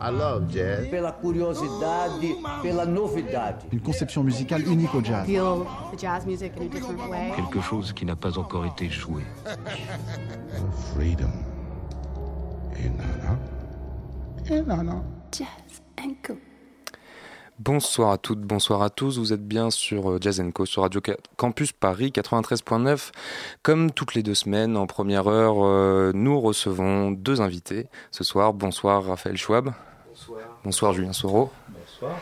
I love jazz. Pela curiosidade, pela novidade. Une conception musicale unique au jazz. feel the jazz music in a different way. Quelque chose qui n'a pas encore été joué. Freedom. Et nana. Et nana. Jazz and Co. Bonsoir à toutes, bonsoir à tous. Vous êtes bien sur euh, Jazz Co sur Radio Ca- Campus Paris 93.9. Comme toutes les deux semaines, en première heure, euh, nous recevons deux invités. Ce soir, bonsoir Raphaël Schwab. Bonsoir. Bonsoir Julien Soro. Bonsoir.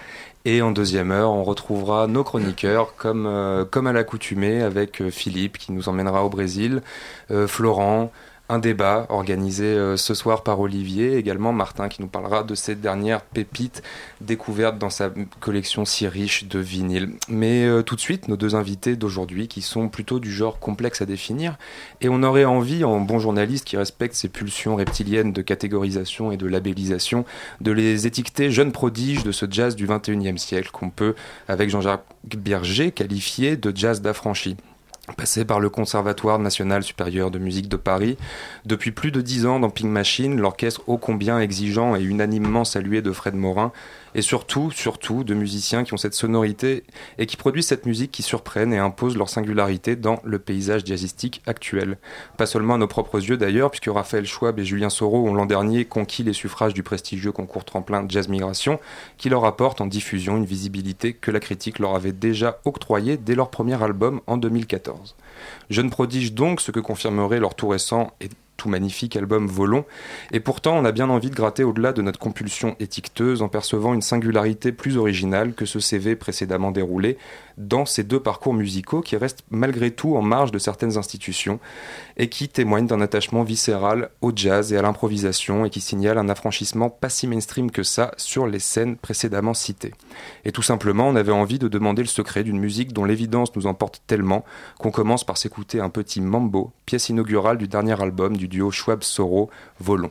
Et en deuxième heure, on retrouvera nos chroniqueurs comme, euh, comme à l'accoutumée avec Philippe qui nous emmènera au Brésil, euh, Florent, un débat organisé euh, ce soir par Olivier, également Martin qui nous parlera de cette dernière pépite découverte dans sa collection si riche de vinyles. Mais euh, tout de suite, nos deux invités d'aujourd'hui qui sont plutôt du genre complexe à définir et on aurait envie, en bon journaliste qui respecte ses pulsions reptiliennes de catégorisation et de labellisation, de les étiqueter jeunes prodiges de ce jazz du 21e siècle qu'on peut, avec Jean-Jacques Berger, qualifier de jazz d'affranchi. Passé par le Conservatoire national supérieur de musique de Paris, depuis plus de dix ans dans Pink Machine, l'orchestre ô combien exigeant et unanimement salué de Fred Morin, et surtout, surtout, de musiciens qui ont cette sonorité et qui produisent cette musique qui surprennent et imposent leur singularité dans le paysage jazzistique actuel. Pas seulement à nos propres yeux d'ailleurs, puisque Raphaël Schwab et Julien Soro ont l'an dernier conquis les suffrages du prestigieux concours tremplin Jazz Migration, qui leur apporte en diffusion une visibilité que la critique leur avait déjà octroyée dès leur premier album en 2014. Jeune prodige donc, ce que confirmerait leur tout récent et magnifique album Volon, et pourtant on a bien envie de gratter au-delà de notre compulsion étiqueteuse en percevant une singularité plus originale que ce CV précédemment déroulé dans ces deux parcours musicaux qui restent malgré tout en marge de certaines institutions et qui témoignent d'un attachement viscéral au jazz et à l'improvisation et qui signalent un affranchissement pas si mainstream que ça sur les scènes précédemment citées. Et tout simplement, on avait envie de demander le secret d'une musique dont l'évidence nous emporte tellement qu'on commence par s'écouter un petit mambo, pièce inaugurale du dernier album du duo Schwab-Soro, Volon.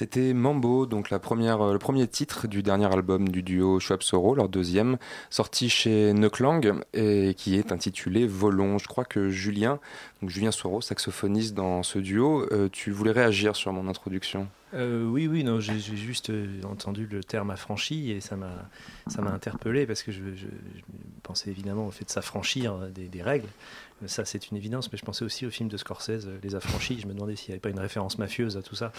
C'était Mambo, donc euh, le premier titre du dernier album du duo Schwab Soro, leur deuxième, sorti chez Neuklang et qui est intitulé Volon. Je crois que Julien, Julien Soro, saxophoniste dans ce duo, euh, tu voulais réagir sur mon introduction? Euh, oui, oui, non, j'ai juste entendu le terme affranchi et ça m'a, ça m'a interpellé parce que je, pensais évidemment au fait de s'affranchir des, des règles. Ça, c'est une évidence, mais je pensais aussi au film de Scorsese, Les Affranchis. Je me demandais s'il n'y avait pas une référence mafieuse à tout ça.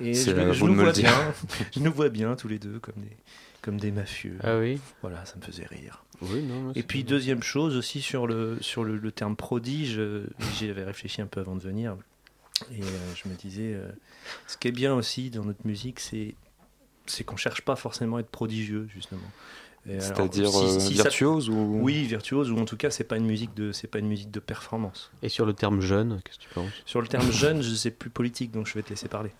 Et je, je vous de nous vois bien, je nous vois bien tous les deux comme des, comme des mafieux. Ah oui Voilà, ça me faisait rire. Oui, non. moi, Et puis deuxième chose aussi sur le, sur le, le terme prodige, euh, j'y avais réfléchi un peu avant de venir. Et euh, je me disais, euh, ce qui est bien aussi dans notre musique, c'est c'est qu'on cherche pas forcément à être prodigieux justement. C'est-à-dire si- ça- virtuose ou Oui, virtuose ou en tout cas c'est pas une musique de c'est pas une musique de performance. Et sur le terme jeune, qu'est-ce que tu penses? Sur le terme jeune, je sais plus politique donc je vais te laisser parler.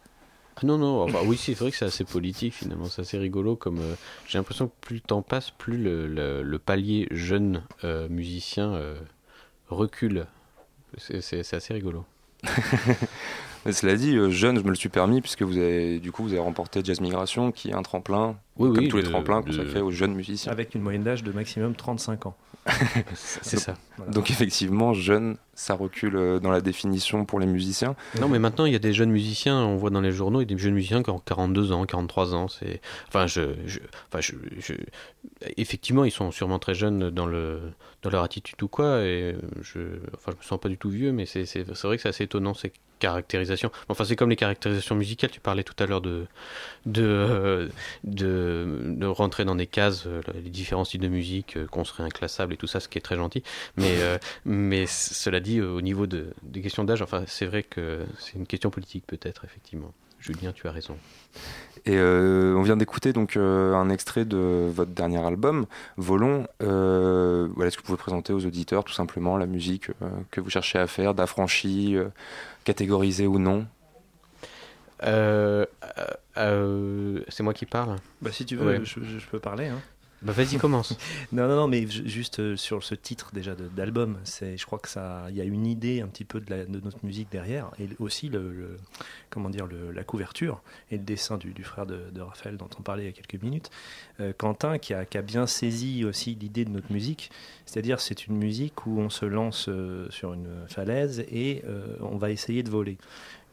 Ah non, non, enfin, oui, c'est vrai que c'est assez politique finalement, c'est assez rigolo. Comme euh, J'ai l'impression que plus le temps passe, plus le, le- le palier jeune euh, musicien euh, recule. C'est- C'est c'est assez rigolo. Mais Cela dit, jeune, je me le suis permis puisque vous avez, du coup, vous avez remporté Jazz Migration, qui est un tremplin, Oui, comme oui, tous les tremplins de- consacrés aux jeunes musiciens. Avec une moyenne d'âge de maximum 35 ans. C'est ça. Voilà. Donc effectivement, jeune, ça recule euh, dans la définition pour les musiciens. Non, mais maintenant, il y a des jeunes musiciens, on voit dans les journaux, il y a des jeunes musiciens qui ont 42 ans, 43 ans. Enfin, je, enfin je, Effectivement, ils sont sûrement très jeunes dans, le, dans leur attitude ou quoi, et je, enfin, je me sens pas du tout vieux, mais c'est, vrai que c'est assez étonnant ces caractérisations. Enfin, c'est comme les caractérisations musicales, tu parlais tout à l'heure de, de, euh, de, rentrer dans des cases, euh, les différents styles de musique, euh, qu'on serait inclassable et tout ça, ce qui est très gentil. Mais, euh, mais cela dit, euh, au niveau de, des questions d'âge, enfin, c'est vrai que c'est une question politique peut-être, effectivement. Julien, tu as raison. Et euh, on vient d'écouter donc euh, un extrait de votre dernier album, Volon. Euh, voilà, Est-ce que vous pouvez présenter aux auditeurs tout simplement la musique euh, que vous cherchez à faire, d'affranchi, euh, catégorisée ou non Euh, euh, euh, c'est moi qui parle? Bah si tu veux, Ouais. je- je peux parler. Hein. Bah vas-y, commence. Non, non, non, mais ju- juste euh, sur ce titre déjà d'album, c'est, je crois que ça, il y a une idée un petit peu de, notre musique derrière, et aussi le, comment dire, le- la couverture et le dessin du, frère de, Raphaël dont on parlait il y a quelques minutes, Euh, Quentin qui a, qui a bien saisi aussi l'idée de notre musique, c'est-à-dire c'est une musique où on se lance euh, sur une falaise et on va essayer de voler.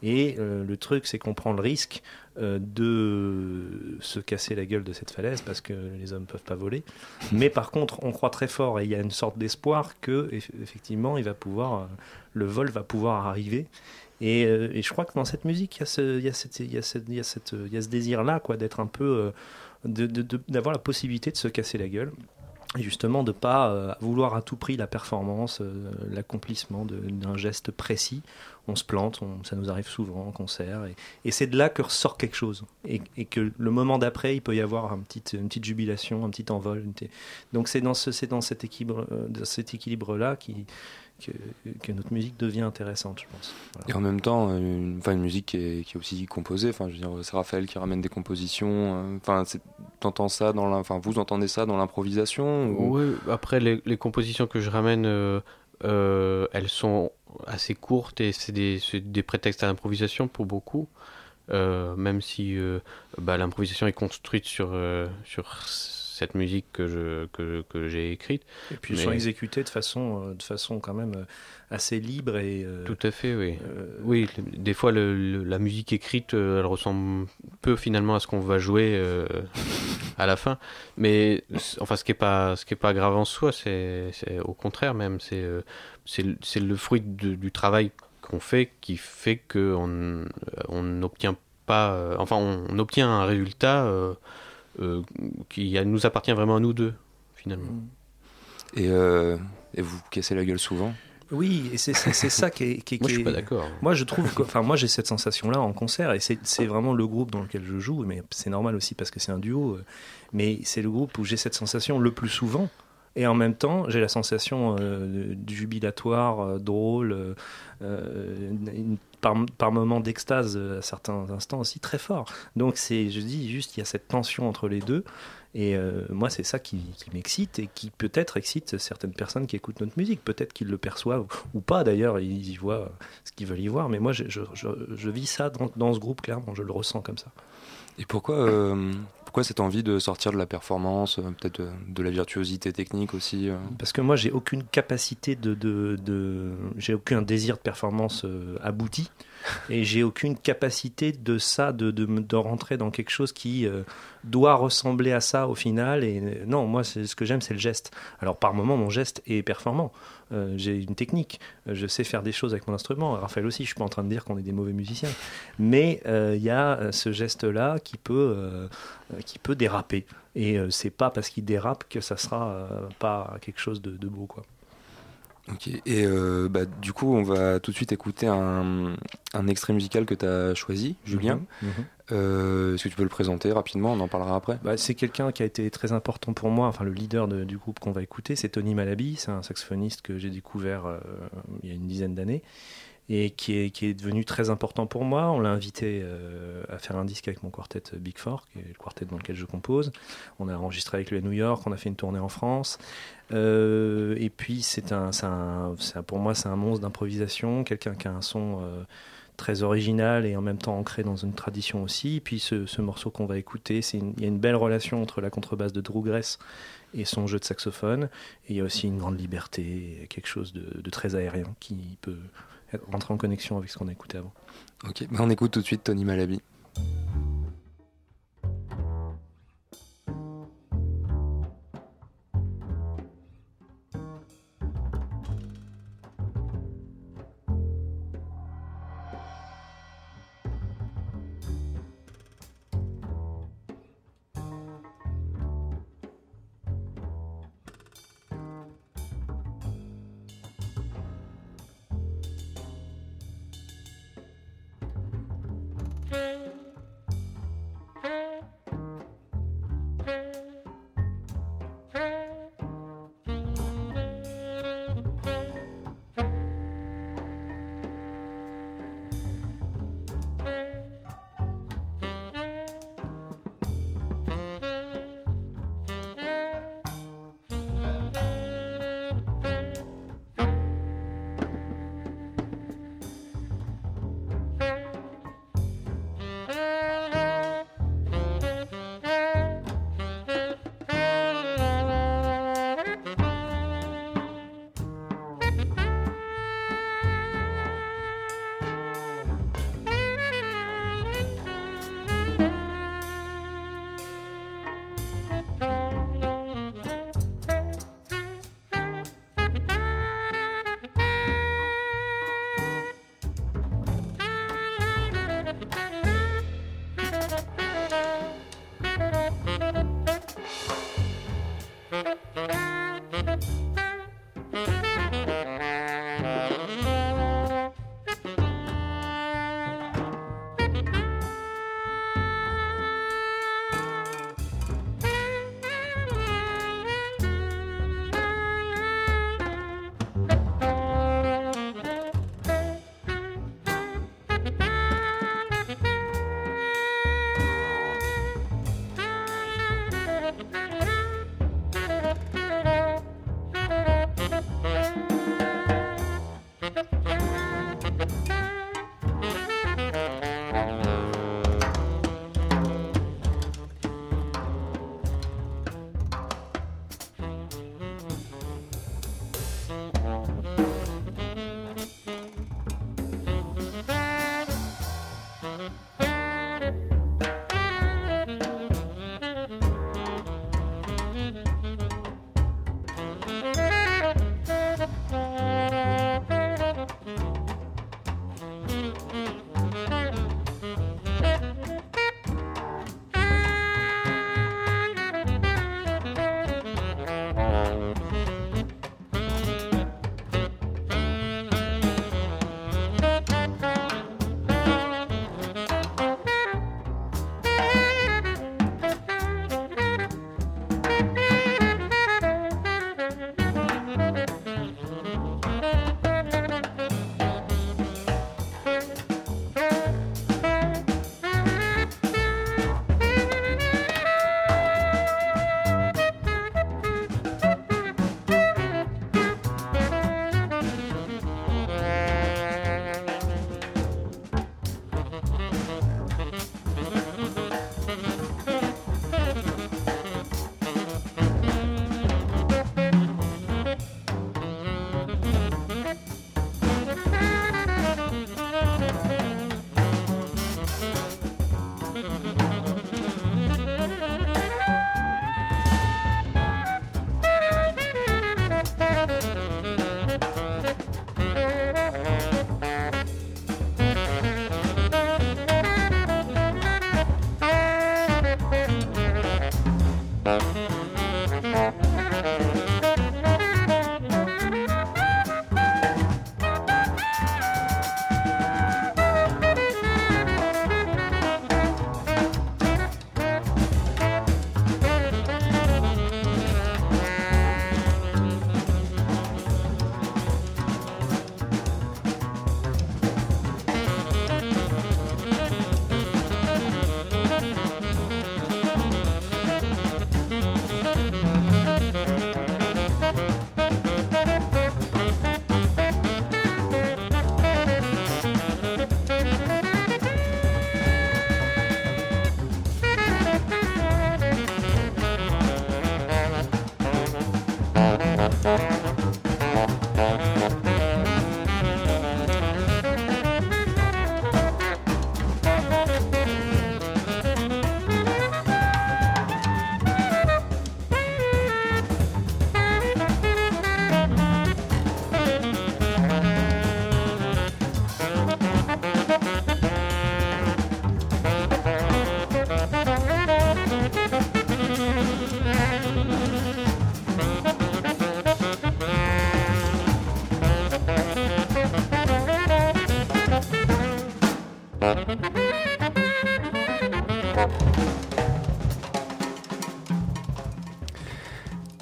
Et le truc, c'est qu'on prend le risque euh, de se casser la gueule de cette falaise parce que les hommes peuvent pas voler. Mais par contre, on croit très fort et il y a une sorte d'espoir que eff- effectivement, il va pouvoir, euh, le vol va pouvoir arriver. Et, euh, et je crois que dans cette musique, il y a ce, désir-là, quoi, d'être un peu, d'avoir la possibilité de se casser la gueule. Justement, de pas euh, vouloir à tout prix la performance, euh, l'accomplissement d'un geste précis. On se plante, on- ça nous arrive souvent en concert. Et, et c'est de là que ressort quelque chose. Et, et que le moment d'après, il peut y avoir un petit, une petite jubilation, un petit envol. Donc c'est dans, ce, c'est dans cet équilibre, euh, équilibre-là qui, que, que notre musique devient intéressante, je pense. Voilà. Et en même temps, euh, une, enfin, une musique qui est, qui est aussi composée. Enfin, je veux dire, c'est Raphaël qui ramène des compositions. euh, Enfin, t'entends ça dans la, enfin, vous entendez ça dans l'improvisation ou- Oui, après, les, les compositions que je ramène, euh, euh, elles sont assez courtes et c'est des, prétextes à l'improvisation pour beaucoup. Euh, même si euh, bah, l'improvisation est construite sur, euh, sur cette musique que, je, que, que j'ai écrite. Et puis Mais- sont exécutés de façon, euh, de façon quand même euh, assez libre et. euh, Tout à fait, oui. euh, Oui, des fois, le- le- la musique écrite, elle ressemble peu finalement à ce qu'on va jouer euh, à la fin. Mais enfin, ce qui est pas, ce qui est pas grave en soi, c'est, au contraire même, c'est, c'est, le- c'est le fruit de- du travail qu'on fait qui fait que on, on n'obtient pas, enfin, on, on obtient un résultat euh, qui nous appartient vraiment à nous deux finalement. et, euh, et vous cassez la gueule souvent? Oui, et c'est ça qui est. qui est- Moi, je qui suis pas d'accord. Moi, je trouve que, enfin, moi, j'ai cette sensation-là en concert, et c'est c'est vraiment le groupe dans lequel je joue, mais c'est normal aussi parce que c'est un duo. euh, Mais c'est le groupe où j'ai cette sensation le plus souvent, Et en même temps, j'ai la sensation euh, jubilatoire, euh, drôle, euh, une- par, par moments d'extase euh, à certains instants aussi très fort. Donc c'est, je dis juste, il y a cette tension entre les deux. Et euh, moi, c'est ça qui, qui m'excite et qui peut-être excite certaines personnes qui écoutent notre musique. Peut-être qu'ils le perçoivent ou pas d'ailleurs, ils y voient ce qu'ils veulent y voir. Mais moi, je, je- vis ça dans, dans ce groupe, clairement, je le ressens comme ça. Et pourquoi, euh, pourquoi cette envie de sortir de la performance, euh, peut-être de la virtuosité technique aussi euh Parce que moi, j'ai aucune capacité de- j'ai aucun désir de performance euh, abouti, et j'ai aucune capacité de ça, de, de, de rentrer dans quelque chose qui euh, doit ressembler à ça au final. Et euh, non, moi, ce que j'aime, c'est le geste. Alors, par moment, mon geste est performant. Euh, j'ai une technique, je sais faire des choses avec mon instrument. Raphaël aussi, je suis pas en train de dire qu'on est des mauvais musiciens, mais il y a ce geste-là qui peut, qui peut déraper. Et c'est pas parce qu'il dérape que ça sera pas quelque chose de, de beau, quoi. Ok, et euh, bah, du coup, on va tout de suite écouter un, un extrait musical que tu as choisi, Julien. Mhm, mhm. Euh, Est-ce que tu peux le présenter rapidement? On en parlera après. Bah, c'est quelqu'un qui a été très important pour moi, enfin le leader de- du groupe qu'on va écouter, c'est Tony Malaby, c'est un saxophoniste que j'ai découvert euh, il y a une dizaine d'années et qui est, qui est devenu très important pour moi. On l'a invité euh, à faire un disque avec mon quartet Big Four, qui est le quartet dans lequel je compose. On a enregistré avec lui à New York, on a fait une tournée en France. Euh, et puis c'est un, un- un- pour moi c'est un monstre d'improvisation, quelqu'un qui a un son euh, très original et en même temps ancré dans une tradition aussi. Et puis ce, ce morceau qu'on va écouter, il y a une belle relation entre la contrebasse de Drew Grace et son jeu de saxophone. Et il y a aussi une grande liberté, quelque chose de, très aérien qui peut rentrer en connexion avec ce qu'on a écouté avant. Ok, bah, on écoute tout de suite Tony Malaby.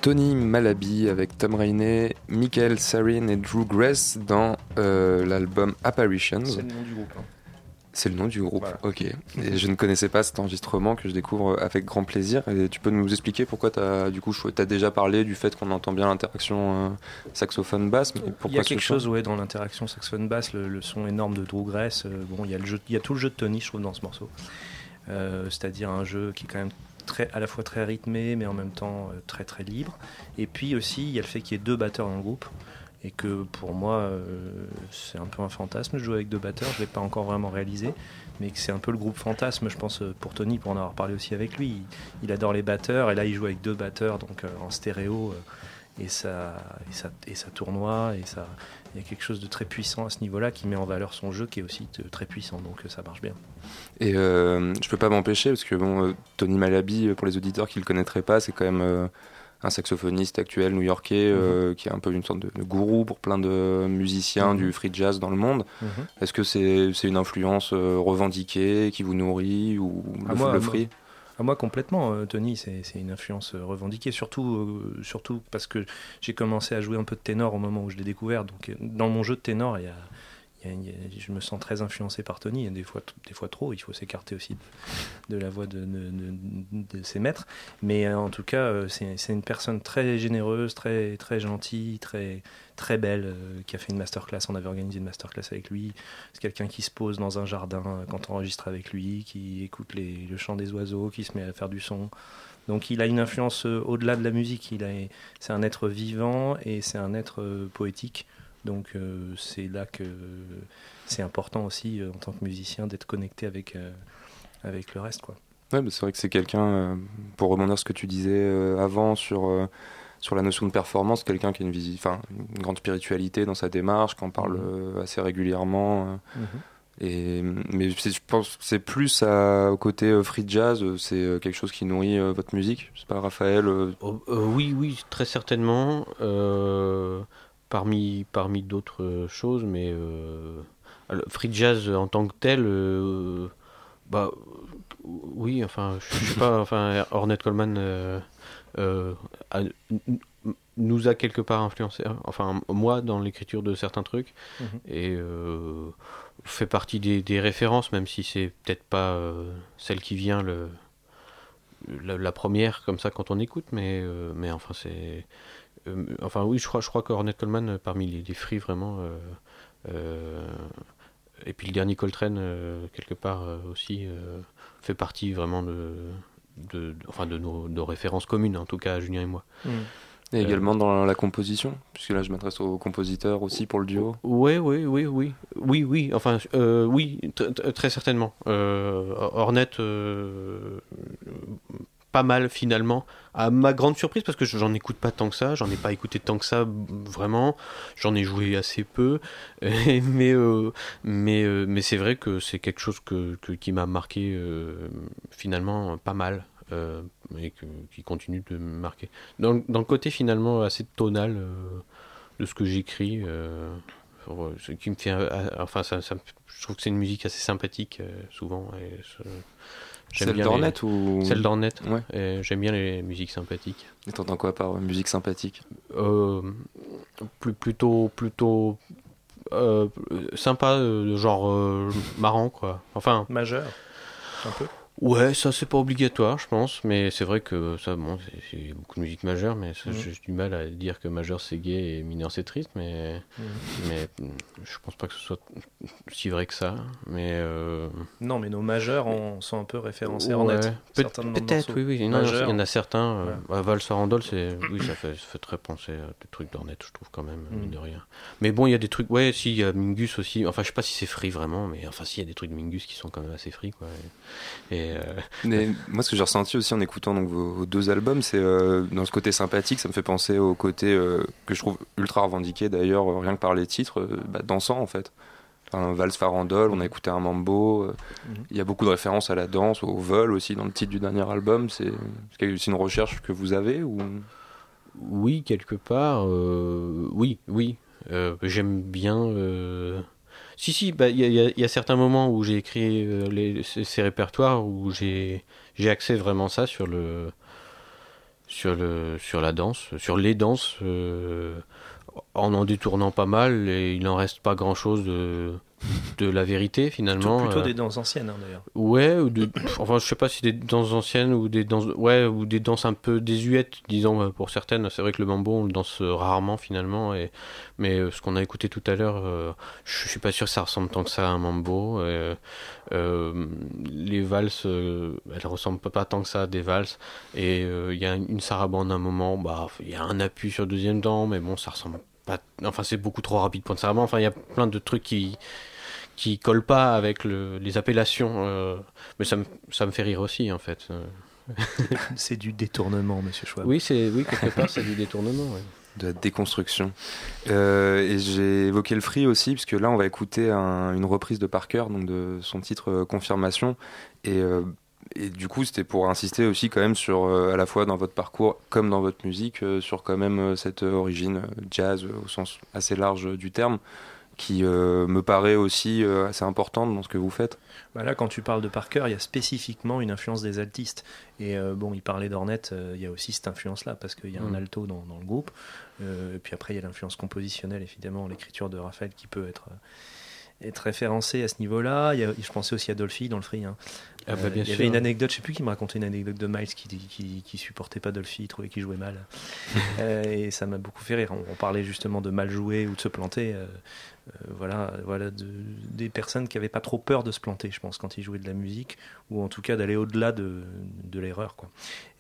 Tony Malaby avec Tom Rainey, Michael Sarin et Drew Grace dans euh, l'album Apparitions. C'est le nom du groupe. hein. C'est le nom du groupe, Voilà. ok. Et je ne connaissais pas cet enregistrement que je découvre avec grand plaisir. Et tu peux nous expliquer pourquoi tu as, du coup, tu as déjà parlé du fait qu'on entend bien l'interaction euh, saxophone-basse, Il y a quelque chose ouais, dans l'interaction saxophone-basse, le, le son énorme de Drew Grace. euh, bon, il y, a le jeu, il y a tout le jeu de Tony, je trouve, dans ce morceau. Euh, C'est-à-dire un jeu qui est quand même très, à la fois très rythmé, mais en même temps euh, très très libre. Et puis aussi, il y a le fait qu'il y ait deux batteurs dans le groupe. Et que pour moi, euh, c'est un peu un fantasme de jouer avec deux batteurs. Je ne l'ai pas encore vraiment réalisé. Mais que c'est un peu le groupe fantasme, je pense, euh, pour Tony, pour en avoir parlé aussi avec lui. Il, adore les batteurs. Et là, il joue avec deux batteurs, donc en stéréo. et ça, et, ça, et ça tournoie. Et ça, il y a quelque chose de très puissant à ce niveau-là qui met en valeur son jeu qui est aussi très puissant. Donc euh, ça marche bien. Et euh, je peux pas m'empêcher, parce que bon, euh, Tony Malaby, euh, pour les auditeurs qui le connaîtraient pas, c'est quand même euh, un saxophoniste actuel new-yorkais euh, qui est un peu une sorte de, de gourou pour plein de musiciens Mhm. du free jazz dans le monde. Est-ce que c'est une influence revendiquée qui vous nourrit ou Ah, le, moi, le moi- Ah, moi complètement, euh, Tony, c'est une influence euh, revendiquée, surtout, euh, surtout parce que j'ai commencé à jouer un peu de ténor au moment où je l'ai découvert. Donc dans mon jeu de ténor, il y a, je me sens très influencé par Tony, et des fois, des fois trop, il faut s'écarter aussi de, la voix de, ses maîtres. Mais euh, en tout cas, euh, c'est une personne très généreuse, très, très gentille, très, très belle, euh, qui a fait une masterclass. On avait organisé une masterclass avec lui. C'est quelqu'un qui se pose dans un jardin quand on enregistre avec lui, qui écoute le chant des oiseaux, qui se met à faire du son. Donc il a une influence au-delà de la musique. C'est un être vivant et c'est un être poétique. Donc euh, c'est là que c'est important aussi euh, en tant que musicien d'être connecté avec, euh, avec le reste. Quoi. Ouais, bah, c'est vrai que c'est quelqu'un, euh, pour rebondir sur ce que tu disais euh, avant sur, euh, sur la notion de performance, quelqu'un qui a une, visi- enfin, une grande spiritualité dans sa démarche, qui en parle Mhm. euh, assez régulièrement. euh, Et, mais c'est- je pense que c'est plus à, au côté euh, free jazz, c'est quelque chose qui nourrit euh, votre musique. Je sais pas, Raphaël. euh, Oh, euh, oui, oui, très certainement. Parmi parmi d'autres euh, choses, mais euh, alors, free jazz en tant que tel, euh, bah oui, enfin, je sais pas, enfin, Ornette Coleman euh, a- nous a quelque part influencé, enfin moi dans l'écriture de certains trucs Mhm. et fait partie des, des références, même si c'est peut-être pas celle qui vient le la, la première comme ça quand on écoute, mais mais enfin c'est enfin oui, je crois je crois que Ornette Coleman euh, parmi les, les free vraiment euh, euh, et puis le dernier Coltrane euh, quelque part euh, aussi euh, fait partie vraiment de de, de- enfin de nos, références communes en tout cas Julien et moi. et Euh, également dans la composition, puisque là je m'adresse aux compositeurs aussi pour le duo. Oui, oui, oui, oui, oui, oui, enfin, euh, oui, tr- tr- très certainement. Euh, Hornet, euh, pas mal finalement, à ma grande surprise, parce que j'en écoute pas tant que ça, j'en ai pas écouté tant que ça, vraiment, j'en ai joué assez peu, et- mais, euh, mais, euh, mais c'est vrai que c'est quelque chose que, que- qui m'a marqué euh, finalement pas mal. et qui continue de me marquer. Dans, dans le côté finalement assez tonal de ce que j'écris, qui me fait, enfin, ça, je trouve que c'est une musique assez sympathique souvent. Et Celle les- ou Celle d'Ornette. Ouais. J'aime bien les musiques sympathiques. Et t'entends quoi par euh, musique sympathique? Euh, plus, plutôt, plutôt euh, sympa, euh, genre euh, marrant quoi. Enfin, Majeur, un peu. Ouais, ça c'est pas obligatoire, je pense, mais c'est vrai que ça, bon, c'est- beaucoup de musique majeure, mais Mhm. j'ai du mal à dire que majeur c'est gay et mineur c'est triste, mais, Mhm. mais mm, je pense pas que ce soit si vrai que ça, mais euh, Non, mais nos majeurs on, sont un peu référencés en ouais, net. certains de nos peut-être, oui, oui, il y en a certains, euh, Ouais. Val Sarandol, c'est, oui, ça fait, ça fait très penser à des trucs d'Ornette, je trouve quand même, Mhm. mine de rien. Mais bon, il y a des trucs, ouais, si, il y a Mingus aussi, enfin, je sais pas si c'est free vraiment, mais enfin, si, il y a des trucs de Mingus qui sont quand même assez free, quoi. Et, et, euh, Mais moi, ce que j'ai ressenti aussi en écoutant donc, vos, deux albums, c'est euh, dans ce côté sympathique, ça me fait penser au côté euh, que je trouve ultra revendiqué d'ailleurs, rien que par les titres, bah, dansant en fait. Un Vals Farandole, on a écouté un mambo. Mhm. Il y a beaucoup de références à la danse, au vol aussi dans le titre du dernier album. C'est c'est une recherche que vous avez ou? Oui, quelque part, euh, oui, oui. Euh, J'aime bien. euh, Si, si, bah, il y, a- certains moments où j'ai écrit euh, ces, répertoires où j'ai axé vraiment ça sur le sur le sur la danse, sur les danses, euh, en en détournant pas mal et il en reste pas grand chose de de la vérité Plutôt, finalement. plutôt euh. des danses anciennes hein, d'ailleurs. Ouais, ou de, enfin je sais pas si des danses anciennes ou des danses, ouais, ou des danses un peu désuètes, disons euh, pour certaines. C'est vrai que le mambo on le danse euh, rarement finalement, et mais ce qu'on a écouté tout à l'heure, euh, je suis pas sûr que ça ressemble tant que ça à un mambo. euh, les valses, euh, elles ressemblent pas, tant que ça à des valses, et il y a une sarabande à un moment, bah il y a un appui sur le deuxième temps, mais bon ça ressemble pas, enfin c'est beaucoup trop rapide pour une sarabande. Enfin il y a plein de trucs qui qui collent pas avec le, les appellations. euh, mais ça me, ça me fait rire aussi, en fait. Euh, C'est du détournement, monsieur Schwab. Oui, c'est, oui quelque part, c'est du détournement. ouais. de la déconstruction. Euh, et j'ai évoqué le free aussi, puisque là, on va écouter un- une reprise de Parker, donc de son titre euh, Confirmation. Et, euh, et du coup, c'était pour insister aussi quand même sur, euh, à la fois dans votre parcours comme dans votre musique, euh, sur quand même euh, cette euh, origine euh, jazz euh, au sens assez large euh, du terme, qui euh, me paraît aussi euh, assez importante dans ce que vous faites. Bah là, quand tu parles de Parker, il y a spécifiquement une influence des altistes. Et euh, bon, il parlait d'Ornette, euh, il y a aussi cette influence-là, parce qu'il y a un Mm. alto dans, dans le groupe. Euh, et puis après, il y a l'influence compositionnelle, évidemment, l'écriture de Raphaël qui peut être, être référencée à ce niveau-là. Il y a- je pensais aussi à Dolphy dans le Free. hein. Ah bah, Euh, bien il y sûr. avait une anecdote, je sais plus qui me racontait une anecdote de Miles qui, qui, qui supportait pas Dolphy, il trouvait qu'il jouait mal. Euh, et ça m'a beaucoup fait rire. On, on parlait justement de mal jouer ou de se planter. Euh, voilà, voilà de- des personnes qui avaient pas trop peur de se planter, je pense, quand ils jouaient de la musique, ou en tout cas d'aller au-delà de, de l'erreur. Quoi.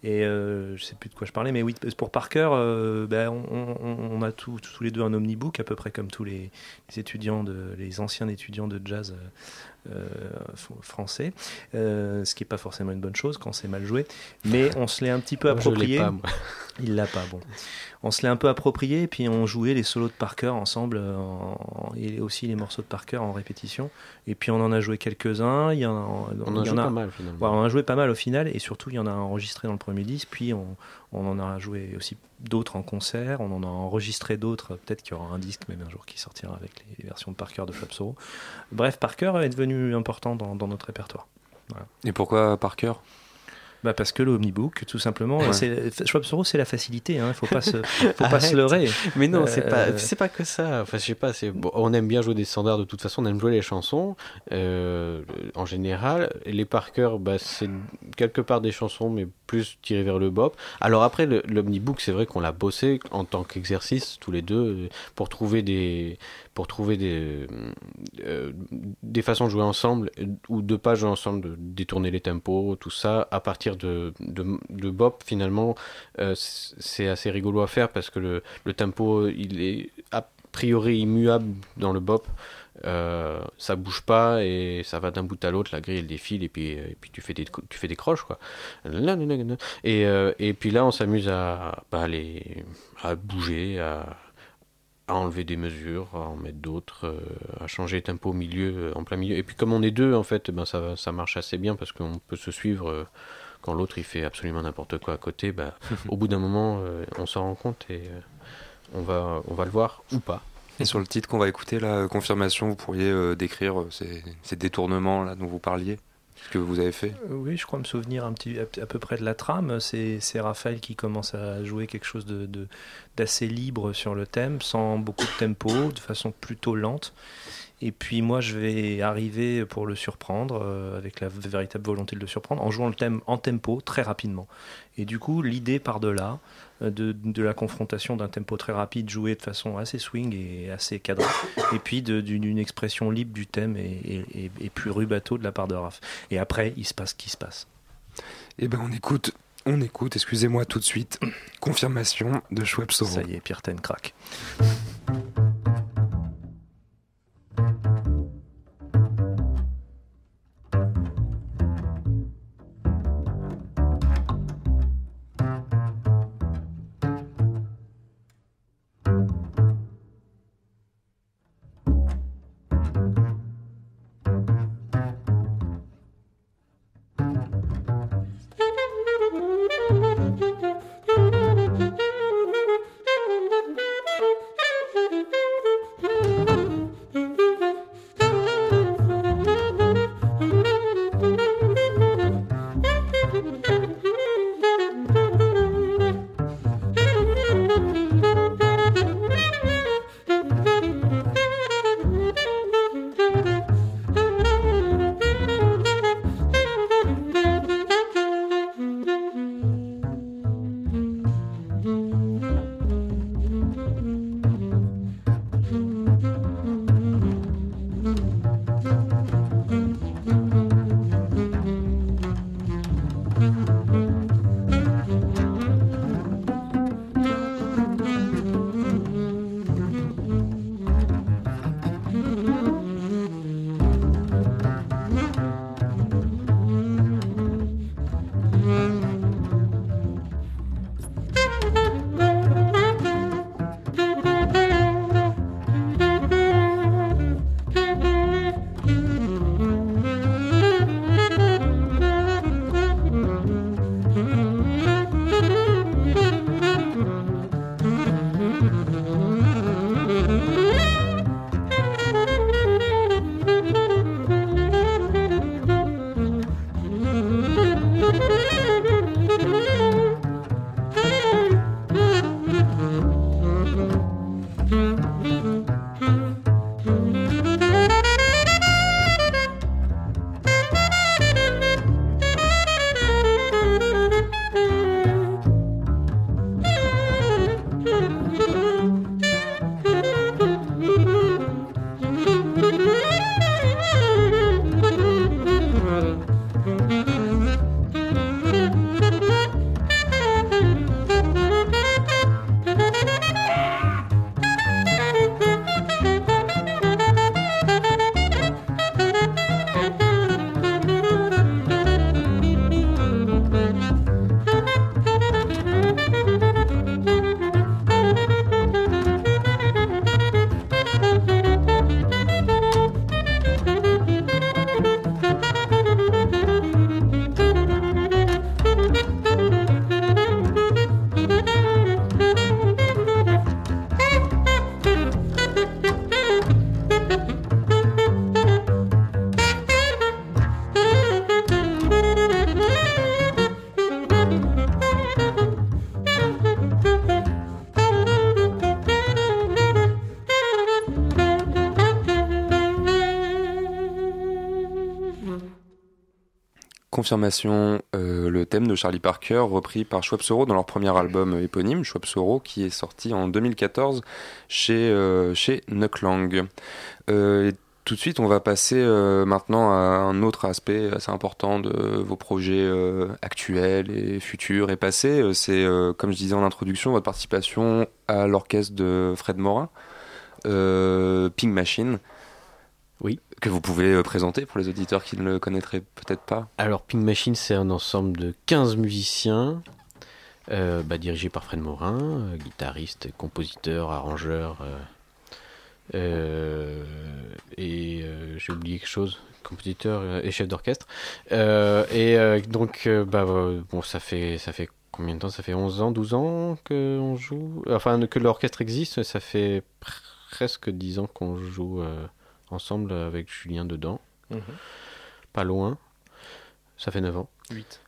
Et euh, je sais plus de quoi je parlais, mais oui, pour Parker, euh, ben, on, on- on a tous tous les deux un omnibook, à peu près comme tous les, les étudiants, de, les anciens étudiants de jazz euh, français, ce qui est pas forcément une bonne chose quand c'est mal joué, mais on se l'est un petit peu je approprié. pas, moi. Il l'a pas, bon. On se l'est un peu approprié, et puis on jouait les solos de Parker ensemble, euh, en- et aussi les morceaux de Parker en répétition. Et puis on en a joué quelques-uns. Il y en, On il en a, pas mal, finalement. Ouais, on en a joué pas mal au final, et surtout il y en a enregistré dans le premier disque, puis on, on en a joué aussi d'autres en concert, on en a enregistré d'autres, peut-être qu'il y aura un disque même un jour qui sortira avec les, les versions de Parker de Flap Soro. Bref, Parker est devenu important dans, dans notre répertoire. Et pourquoi Parker? Bah parce que le Omnibook, tout simplement, Ouais. c'est, Schwab Soro, c'est la facilité, il hein, faut pas se, faut pas se leurrer. Mais non, c'est Euh, pas, c'est pas que ça. Enfin, je sais pas. C'est, bon, on aime bien jouer des standards de toute façon. On aime jouer les chansons euh, en général. Les Parker, bah, c'est quelque part des chansons, mais plus tirées vers le bop. Alors après, l'omnibook, c'est vrai qu'on l'a bossé en tant qu'exercice tous les deux pour trouver des, pour trouver des, euh, des façons de jouer ensemble ou de pas jouer ensemble, de détourner les tempos, tout ça à partir de, de, bop finalement. Euh, c'est assez rigolo à faire parce que le, le tempo il est a priori immuable dans le bop euh, ça bouge pas et ça va d'un bout à l'autre la grille elle défile et puis, et puis tu fais des tu fais des croches quoi et, euh, et puis là on s'amuse à, bah, les, à bouger à, à enlever des mesures, à en mettre d'autres, euh, à changer le tempo au milieu, euh, en plein milieu. Et puis comme on est deux, en fait, ben ça, ça marche assez bien parce qu'on peut se suivre euh, quand l'autre il fait absolument n'importe quoi à côté. Bah, au bout d'un moment, euh, on s'en rend compte et euh, on, va, on va le voir ou pas. Et sur le titre qu'on va écouter, la confirmation, vous pourriez euh, décrire euh, ces, détournements là dont vous parliez, ce que vous avez fait? Euh, Oui, je crois me souvenir un petit, à, peu près de la trame. C'est, Raphaël qui commence à jouer quelque chose de- d'assez libre sur le thème, sans beaucoup de tempo, de façon plutôt lente. Et puis moi, je vais arriver pour le surprendre, euh, avec la véritable volonté de le surprendre, en jouant le thème en tempo très rapidement. Et du coup, l'idée part de là, euh, de, de la confrontation d'un tempo très rapide, joué de façon assez swing et assez cadrée, et puis d'une expression libre du thème et, et- plus rubato de la part de Raph. Et après, il se passe ce qui se passe. Eh ben on écoute, on écoute, excusez-moi tout de suite, confirmation de Schwab Soro. Ça y est, Pierre Ten craque. Euh, le thème de Charlie Parker repris par Schwab Soro dans leur premier album éponyme, Schwab Soro, qui est sorti en 2014 chez, euh, chez Nucklang. Euh, tout de suite, on va passer euh, maintenant à un autre aspect assez important de vos projets euh, actuels et futurs et passés. Euh, C'est, euh, comme je disais en introduction, votre participation à l'orchestre de Fred Morin, euh, Pink Machine. Oui. Que vous pouvez euh, présenter pour les auditeurs qui ne le connaîtraient peut-être pas. Alors, Pink Machine, c'est un ensemble de 15 musiciens, euh, bah, dirigé par Fred Morin, euh, guitariste, compositeur, arrangeur. euh, et j'ai oublié quelque chose, compositeur et chef d'orchestre. Et donc, bah, bon, ça fait, ça fait combien de temps? Ça fait 11 ans, 12 ans qu'on joue? Enfin, que l'orchestre existe, ça fait presque 10 ans qu'on joue ensemble avec Julien dedans. Mhm. Pas loin. Ça fait 9 ans. 8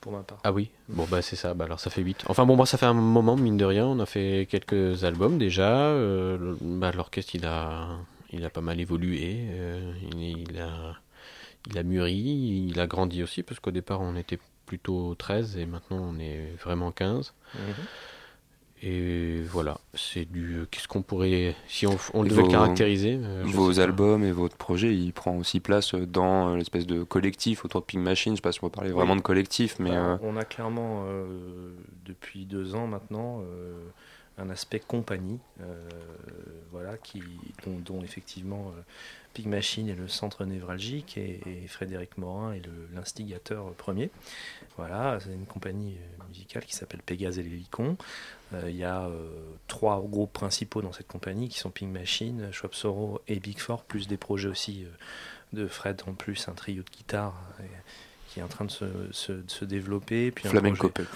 pour ma part. Ah oui, bon bah c'est ça, bah alors ça fait 8. Enfin bon, moi ça fait un moment, mine de rien, on a fait quelques albums déjà. euh, bah, L'orchestre il a, il a pas mal évolué, euh, il, il a, il a mûri, il a grandi aussi, parce qu'au départ on était plutôt 13 et maintenant on est vraiment 15. Mhm. Et voilà, c'est du. Qu'est-ce qu'on pourrait. Si on, on devait vos- le caractériser. euh, Vos albums et votre projet, il prend aussi place dans euh, l'espèce de collectif autour de Pink Machine. Je sais pas si on peut parler vraiment de collectif, mais Bah, euh, On a clairement, euh, depuis deux ans maintenant, euh, un aspect compagnie, euh, voilà, qui, dont, dont effectivement euh, Pig Machine est le centre névralgique et, et Frédéric Morin est l'instigateur premier. Voilà, c'est une compagnie musicale qui s'appelle Pégase et les Licons. Euh, Il y a euh, trois groupes principaux dans cette compagnie qui sont Pig Machine, Schwab Soro et Big Four, plus des projets aussi euh, de Fred en plus, un trio de guitare euh, qui est en train de se, se- de se développer. Puis un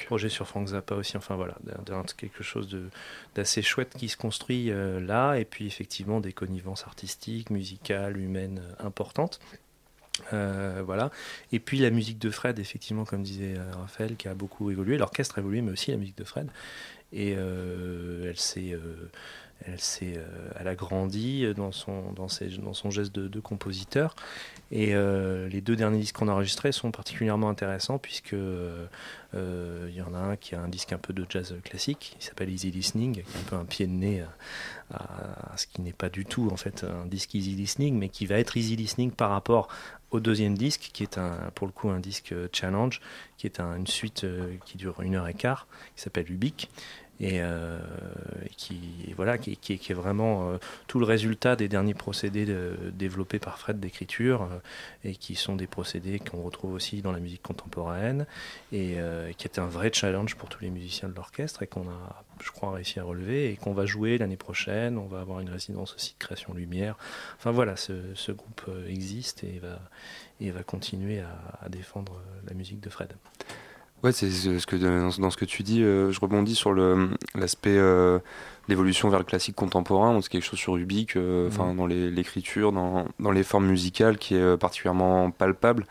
projet, sur Frank Zappa aussi, enfin voilà, quelque chose d'assez chouette qui se construit euh, là, et puis effectivement des connivences artistiques, musicales, humaines euh, importantes. Euh, voilà. Et puis la musique de Fred, effectivement, comme disait euh, Raphaël, qui a beaucoup évolué. L'orchestre a évolué, mais aussi la musique de Fred. Et euh, elle s'est, euh, elle s'est, euh, elle a grandi dans son, dans ses, dans son geste de, compositeur. Et les deux derniers disques qu'on a enregistrés sont particulièrement intéressants puisque y en a un qui a un disque un peu de jazz classique, il s'appelle Easy Listening, qui est un peu un pied de nez à, ce qui n'est pas du tout en fait un disque Easy Listening, mais qui va être Easy Listening par rapport au deuxième disque, qui est un, pour le coup un disque challenge, qui est un- une suite qui dure une heure et quart, qui s'appelle Ubik. Et, euh, et qui voilà qui, est- est vraiment euh, tout le résultat des derniers procédés développés par Fred d'écriture euh, et qui sont des procédés qu'on retrouve aussi dans la musique contemporaine et qui était un vrai challenge pour tous les musiciens de l'orchestre et qu'on a je crois réussi à relever et qu'on va jouer l'année prochaine. On va avoir une résidence aussi de création lumière. Enfin voilà ce, groupe existe et va et va continuer à, défendre la musique de Fred Ouais, c'est ce que dans, ce que tu dis, euh, je rebondis sur le l'aspect euh, l'évolution vers le classique contemporain. C'est quelque chose sur Ubik, euh, enfin Mhm. dans les- l'écriture, dans, dans les formes musicales, qui est euh, particulièrement palpable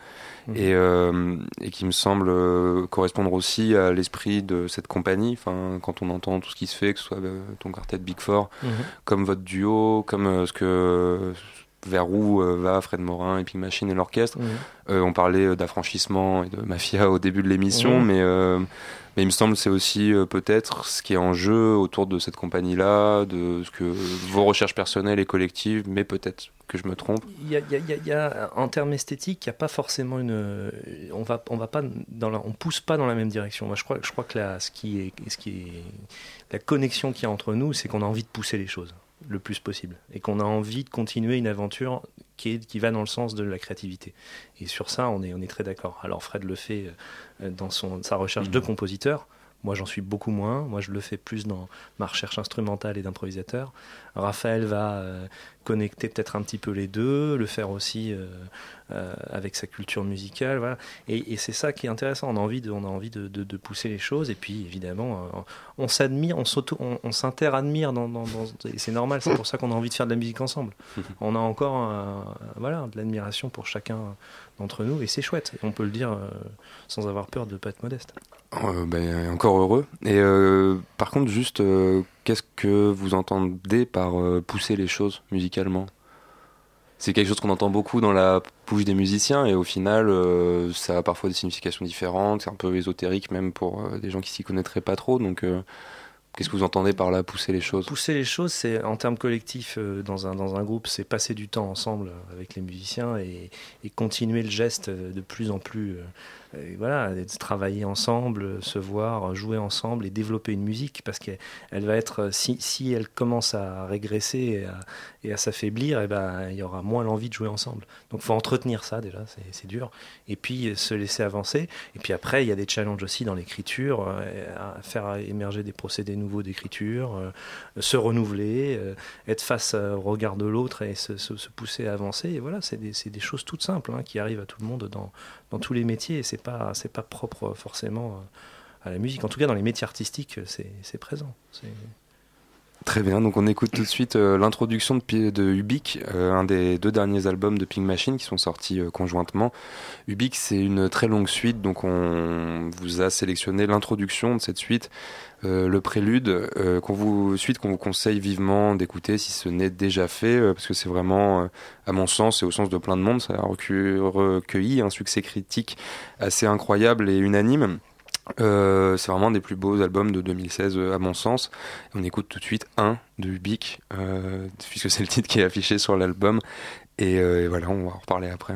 Mhm. et, euh, et qui me semble correspondre aussi à l'esprit de cette compagnie. Enfin, quand on entend tout ce qui se fait, que ce soit ton quartet Big Four, Mhm. comme votre duo, comme ce que vers où euh, va Fred Morin et Pink Machine et l'orchestre. Mhm. Euh, on parlait euh, d'affranchissement et de mafia au début de l'émission, Mhm. mais, mais il me semble que c'est aussi peut-être ce qui est en jeu autour de cette compagnie-là, de ce que vos recherches personnelles et collectives, mais peut-être que je me trompe. Il y a, il y a- il y a- il y a- en termes esthétiques, il n'y a pas forcément une. On va, on va pas dans la, on pousse pas dans la même direction. Moi, je crois, je crois que la, ce qui est, ce qui est, la connexion qu'il y a entre nous, c'est qu'on a envie de pousser les choses le plus possible et qu'on a envie de continuer une aventure qui, est, qui va dans le sens de la créativité. Et sur ça, on est, on est très d'accord. Alors Fred le fait euh, dans son, sa recherche de compositeur. Moi, j'en suis beaucoup moins. Moi, je le fais plus dans ma recherche instrumentale et d'improvisateur. Raphaël va euh, connecter peut-être un petit peu les deux, le faire aussi euh, euh, avec sa culture musicale. Voilà. Et, et c'est ça qui est intéressant. On a envie de, on a envie de, de- de pousser les choses. Et puis, évidemment, on s'admire, on s'auto, on, on s'interadmire. Dans, dans, dans- et c'est normal. C'est pour ça qu'on a envie de faire de la musique ensemble. On a encore, voilà, de l'admiration pour chacun d'entre nous. Et c'est chouette. Et on peut le dire euh, sans avoir peur de pas être modeste. Euh, ben, encore heureux. Et euh, par contre, juste, qu'est-ce que vous entendez par pousser les choses musicalement? C'est quelque chose qu'on entend beaucoup dans la bouche des musiciens et au final, ça a parfois des significations différentes. C'est un peu ésotérique même pour des gens qui s'y connaîtraient pas trop. Donc, qu'est-ce que vous entendez par là, pousser les choses? Pousser les choses, c'est en termes collectifs euh, dans un, groupe, c'est passer du temps ensemble avec les musiciens et, et continuer le geste euh, de plus en plus. Voilà, travailler ensemble, se voir, jouer ensemble et développer une musique parce qu'elle elle va être, si, si elle commence à régresser et à, et s'affaiblir, eh ben, il y aura moins l'envie de jouer ensemble. Donc il faut entretenir ça déjà, c'est- dur. Et puis se laisser avancer. Et puis après, il y a des challenges aussi dans l'écriture, euh, faire émerger des procédés nouveaux d'écriture, euh, se renouveler, euh, être face euh, au regard de l'autre et se, se- se pousser à avancer. Et voilà, c'est des, c'est des choses toutes simples hein, qui arrivent à tout le monde dans, dans tous les métiers. Et c'est pas, c'est pas propre forcément euh, à la musique. En tout cas, dans les métiers artistiques, euh, c'est présent. Très bien, donc on écoute tout de suite euh, l'introduction de, de Ubik, euh, un des deux derniers albums de Pink Machine qui sont sortis euh, conjointement. Ubik, c'est une très longue suite, donc on vous a sélectionné l'introduction de cette suite, le prélude, qu'on vous, suite qu'on vous conseille vivement d'écouter si ce n'est déjà fait, parce que c'est vraiment, à mon sens et au sens de plein de monde, ça a recu- recueilli un succès critique assez incroyable et unanime. Euh, c'est vraiment un des plus beaux albums de 2016 euh, à mon sens. On écoute tout de suite un de Ubik, euh, puisque c'est le titre qui est affiché sur l'album. Et, et voilà, on va en reparler après.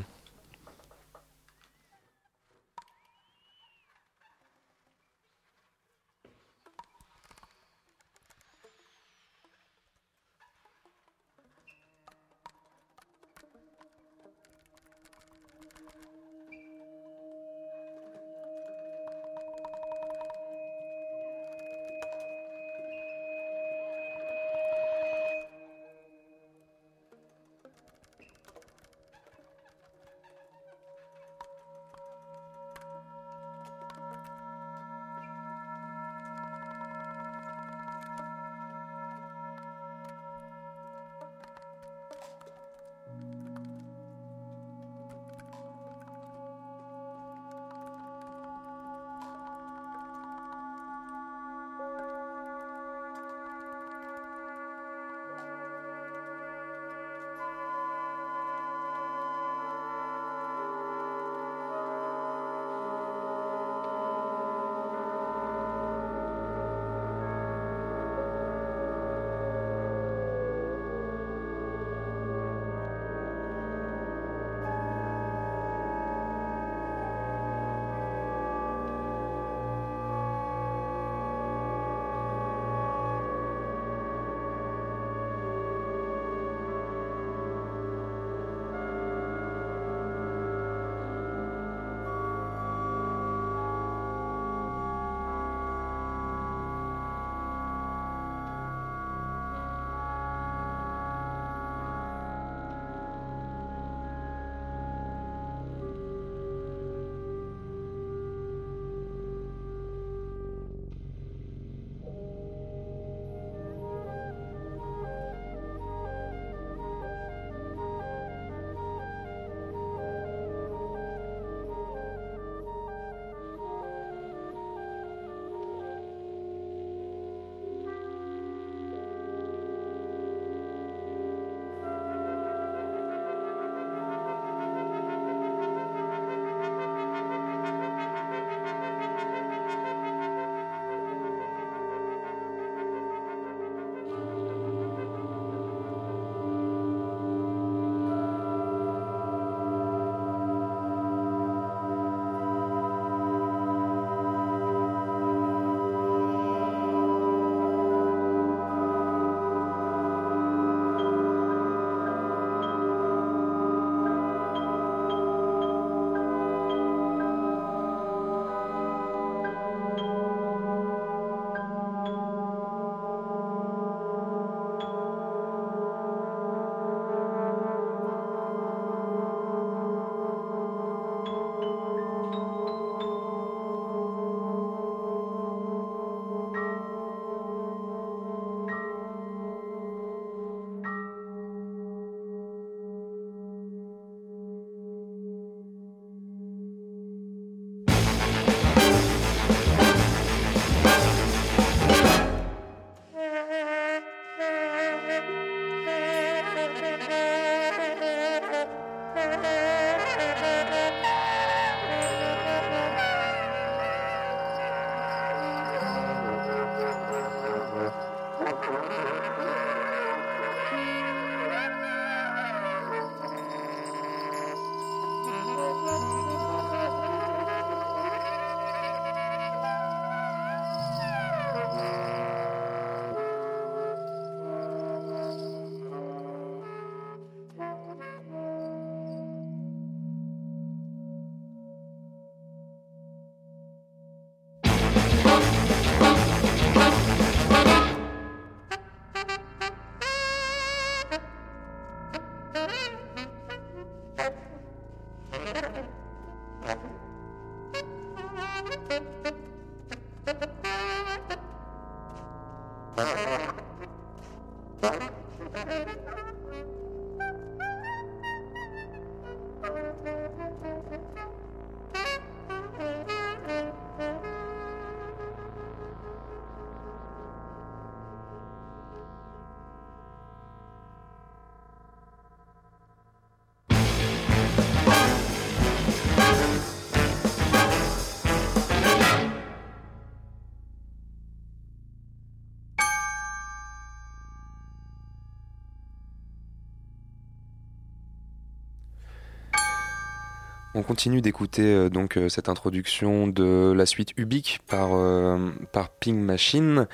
On continue d'écouter euh, donc euh, cette introduction de la suite Ubik par, euh, par Ping Machine.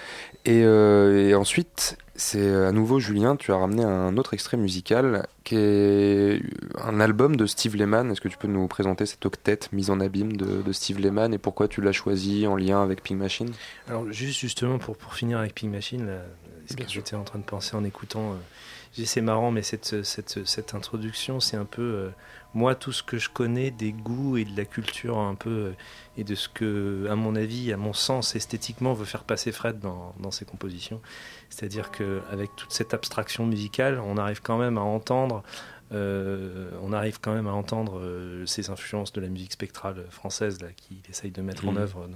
Et, ensuite, c'est à nouveau Julien, tu as ramené un autre extrait musical qui est un album de Steve Lehman. Est-ce que tu peux nous présenter cette octet mise en abîme de, Steve Lehman et pourquoi tu l'as choisi en lien avec Ping Machine? Alors juste justement pour, pour finir avec Ping Machine, ce Bien que j'étais en train de penser en écoutant, euh, c'est marrant, mais cette, cette, cette introduction, c'est un peu euh, moi tout ce que je connais des goûts et de la culture un peu euh, et de ce que, à mon avis, à mon sens esthétiquement, veut faire passer Fred dans, dans ses compositions. C'est-à-dire qu'avec toute cette abstraction musicale, on arrive quand même à entendre. Euh, on arrive quand même à entendre euh, ces influences de la musique spectrale française là, qu'il essaye de mettre en Mhm. œuvre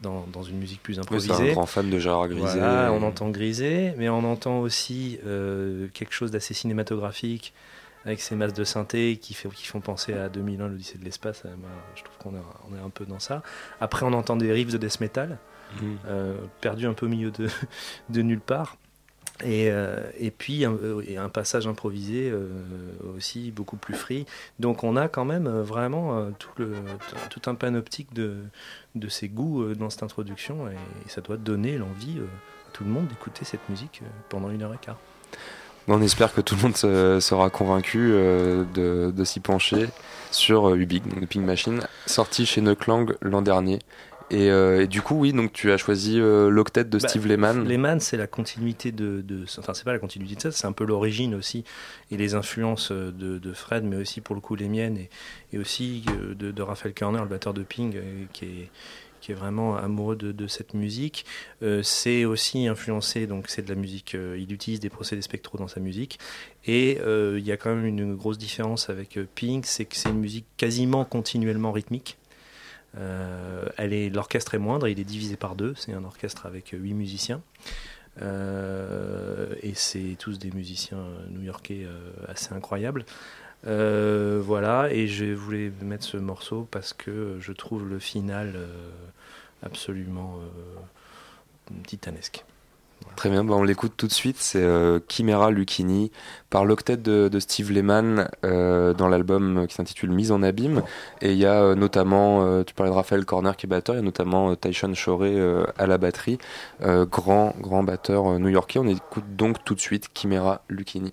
dans, dans une musique plus Oui, improvisée. c'est un grand fan de Gérard Griset. Voilà, on entend Grisé, mais on entend aussi euh, quelque chose d'assez cinématographique avec ces masses de synthé qui, fait, qui font penser à 2001, l'Odyssée de l'espace. Moi, je trouve qu'on est, on est un peu dans ça. Après, on entend des riffs de death metal, euh, perdus un peu au milieu de, de nulle part. Et, euh, et puis un, euh, passage improvisé euh, aussi beaucoup plus free. Donc on a quand même vraiment tout, un panoptique de, de ses goûts dans cette introduction et, ça doit donner l'envie à tout le monde d'écouter cette musique pendant une heure et quart. On espère que tout le monde se- sera convaincu de, de s'y pencher sur Ubik, donc Ping Machine, sorti chez Neuklang l'an dernier. Et, euh, et du coup, oui, donc tu as choisi euh, l'octet de Bah, Steve Lehman. Lehman, c'est la continuité de, de- Enfin, c'est pas la continuité de ça, c'est un peu l'origine aussi. Et les influences euh, de, de Fred, mais aussi pour le coup les miennes. Et, et aussi euh, de, de Raphaël Körner, le batteur de Ping, qui est qui est vraiment amoureux de, de cette musique. Euh, c'est aussi influencé, donc c'est de la musique, euh, il utilise des procédés spectraux dans sa musique. Et euh, il y a quand même une grosse différence avec Pink, c'est que c'est une musique quasiment continuellement rythmique. Euh, elle est, l'orchestre est moindre, il est divisé par deux. C'est un orchestre avec huit musiciens. Euh, et c'est tous des musiciens new-yorkais euh, assez incroyables. Voilà, et je voulais mettre ce morceau parce que je trouve le final absolument titanesque. Très bien, bah on l'écoute tout de suite. C'est euh, Chimera Lucchini par l'octet de, Steve Lehman euh, dans l'album qui s'intitule Mise en abîme. Et il y a euh, notamment, tu parlais de Raphaël Corner qui est batteur, il y a notamment Tyson euh, à la batterie, grand grand batteur new-yorkais. On écoute donc tout de suite Chimera Lucchini.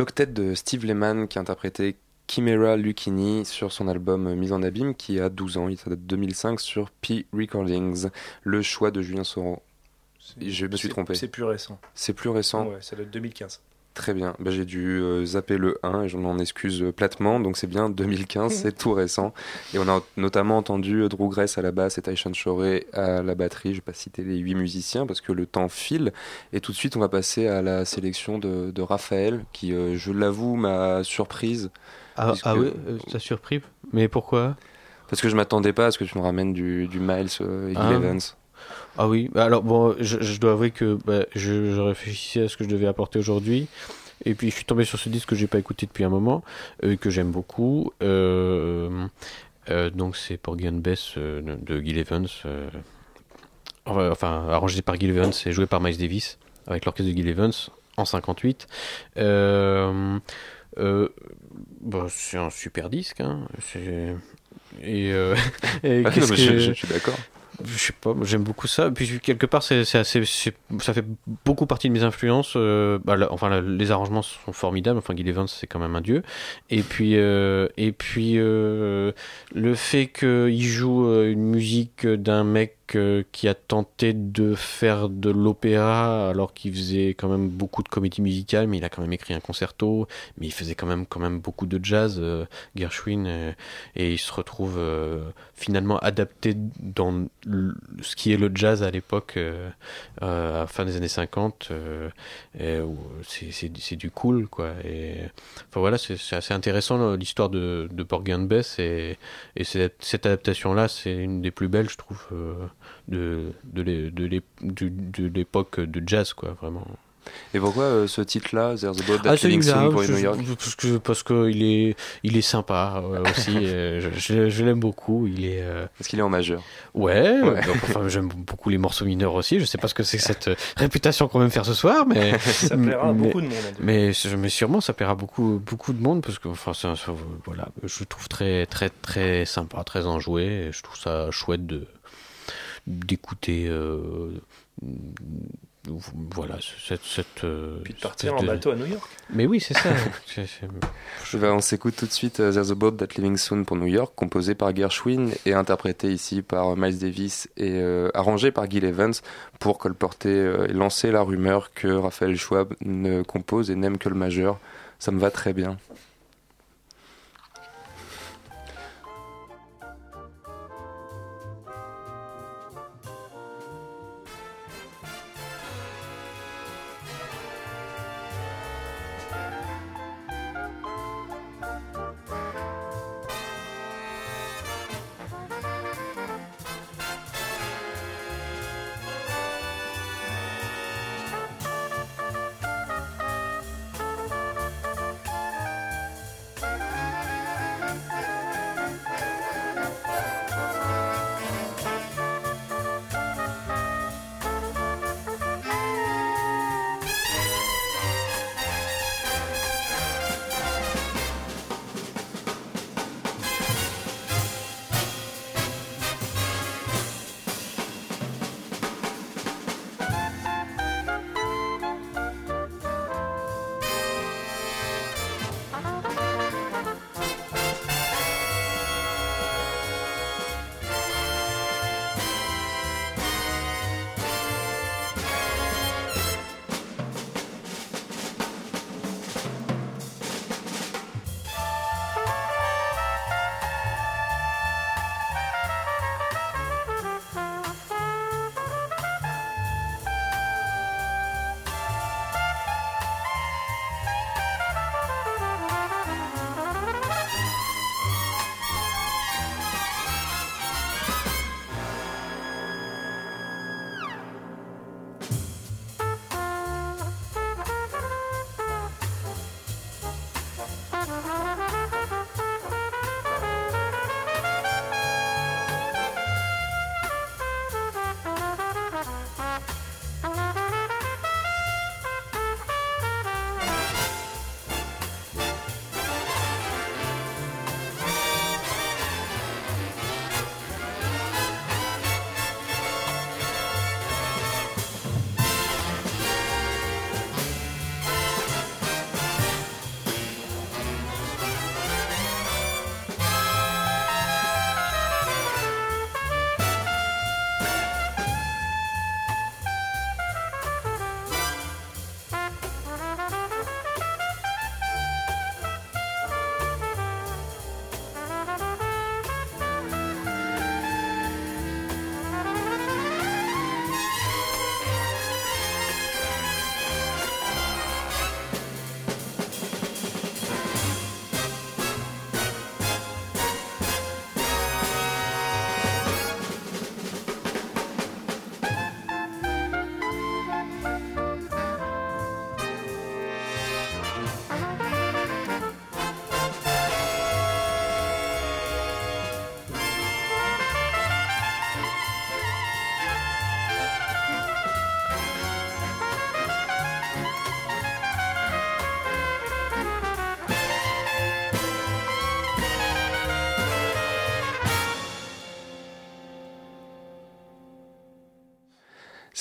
L'octet de Steve Lehman qui interprétait Chimera Lucchini sur son album Mise en abîme qui a 12 ans, il date de 2005 sur P Recordings, le choix de Julien Soran. Je me suis trompé. C'est plus récent. C'est plus récent. Ouais, c'est le 2015. Très bien. Bah, j'ai dû euh, zapper le 1 et je m'en excuse euh, platement. Donc c'est bien 2015, c'est tout récent. Et on a notamment entendu euh, Drew Grace à la basse et Tyson Shorey à la batterie. Je vais pas citer les huit musiciens parce que le temps file. Et tout de suite, on va passer à la sélection de, de Raphaël qui, je l'avoue, m'a surprise. Ah, Puisque- ah oui, surpris. Mais pourquoi? Parce que je m'attendais pas à ce que tu nous ramènes du, du Miles Gil Ah. Ah oui, bah alors bon, je, je dois avouer que bah, je, je réfléchissais à ce que je devais apporter aujourd'hui. Et puis je suis tombé sur ce disque que j'ai pas écouté depuis un moment, euh, que j'aime beaucoup. Euh, euh, donc c'est Porgy and Bess de Gil Evans. enfin, arrangé par Gil Evans et joué par Miles Davis avec l'orchestre de Gil Evans en 58. Euh, euh, bah, c'est un super disque. Hein. Et, et Ah, non, je, que- je suis d'accord. Je sais pas, j'aime beaucoup ça. Puis quelque part, c'est, assez, ça fait beaucoup partie de mes influences. euh, bah, là, enfin, là, les arrangements sont formidables. Enfin, Gil Evans, c'est quand même un dieu. Et puis, euh, et puis euh, le fait qu'il joue euh, une musique d'un mec qui a tenté de faire de l'opéra alors qu'il faisait quand même beaucoup de comédie musicale, mais il a quand même écrit un concerto, mais il faisait quand même, quand même beaucoup de jazz, euh, Gershwin, euh, et il se retrouve euh, finalement adapté dans ce qui est le jazz à l'époque, à la fin des années 50. euh, et où c'est, du cool, quoi. Enfin voilà, c'est, assez intéressant l'histoire de, de Bess, et, et cette, adaptation-là, c'est une des plus belles, je trouve, de, de, l'époque de jazz, quoi, vraiment. Et pourquoi euh, ce titre-là, There's a Boat That Ah, Soon pour je- New York parce que parce que il est il est sympa euh, aussi. euh, je, je- l'aime beaucoup. Il est Parce qu'il est en majeur. ouais. Ouais. donc, enfin, j'aime beaucoup les morceaux mineurs aussi. Je sais pas ce que c'est cette réputation qu'on veut me faire ce soir, mais Ça plaira à beaucoup de monde. mais, mais sûrement ça plaira beaucoup beaucoup de monde parce que enfin c'est- voilà je le trouve très très très sympa très enjoué et je trouve ça chouette de d'écouter euh, voilà cette cette euh, Puis de partir en de- bateau à New York. mais oui c'est ça Eh ben, on s'écoute tout de suite euh, There's a Boat That Living Soon pour New York, composé par Gershwin et interprété ici par Miles Davis et euh, arrangé par Gil Evans pour colporter euh, et lancer la rumeur que Raphaël Schwab ne compose et n'aime que le majeur. Ça me va très bien.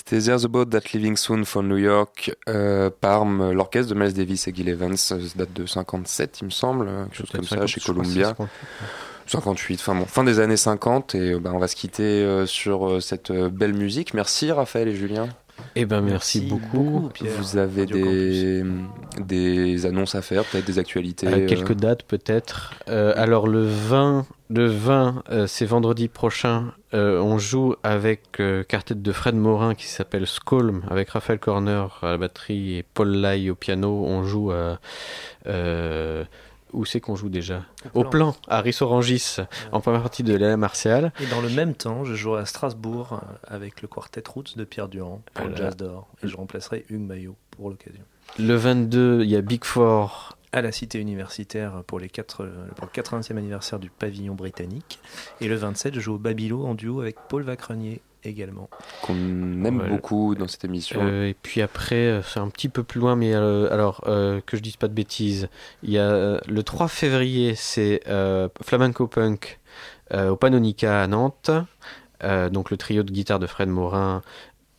C'était There's About That Living Soon for New York, euh, Parme, l'orchestre de Miles Davis et Gil Evans, ça date de 57 il me semble, quelque chose comme ça, chez Columbia. 58, enfin bon, fin des années 50 et bah, on va se quitter euh, sur euh, cette euh, belle musique. Merci Raphaël et Julien. Eh ben merci, Merci beaucoup. beaucoup, Pierre. Vous avez des, des annonces à faire, peut-être des actualités. Euh, euh, quelques dates peut-être. Euh, alors le 20, le 20 euh, c'est vendredi prochain. Euh, on joue avec euh, quartet de Fred Morin qui s'appelle Skolm avec Raphaël Corner à la batterie et Paul Lai au piano. On joue à euh, où c'est qu'on joue déjà? Au plan, à Rissorangis, en première partie de Léla Martial. Et dans le même temps, je jouerai à Strasbourg avec le quartet Roots de Pierre Durand pour le. Jazz d'Or. Et je remplacerai Hugues Maillot pour l'occasion. Le 22, il y a Big Four À la cité universitaire pour, les quatre, euh, pour le 80e anniversaire du pavillon britannique. Et le 27, je joue au Babilo en duo avec Paul Vacrenier également. qu'on aime beaucoup dans cette émission. Euh, et puis après, euh, c'est un petit peu plus loin, mais euh, alors euh, que je dise pas de bêtises, il y a le 3 février, c'est euh, Flamenco Punk euh, au Panonica à Nantes. Euh, donc le trio de guitare de Fred Morin,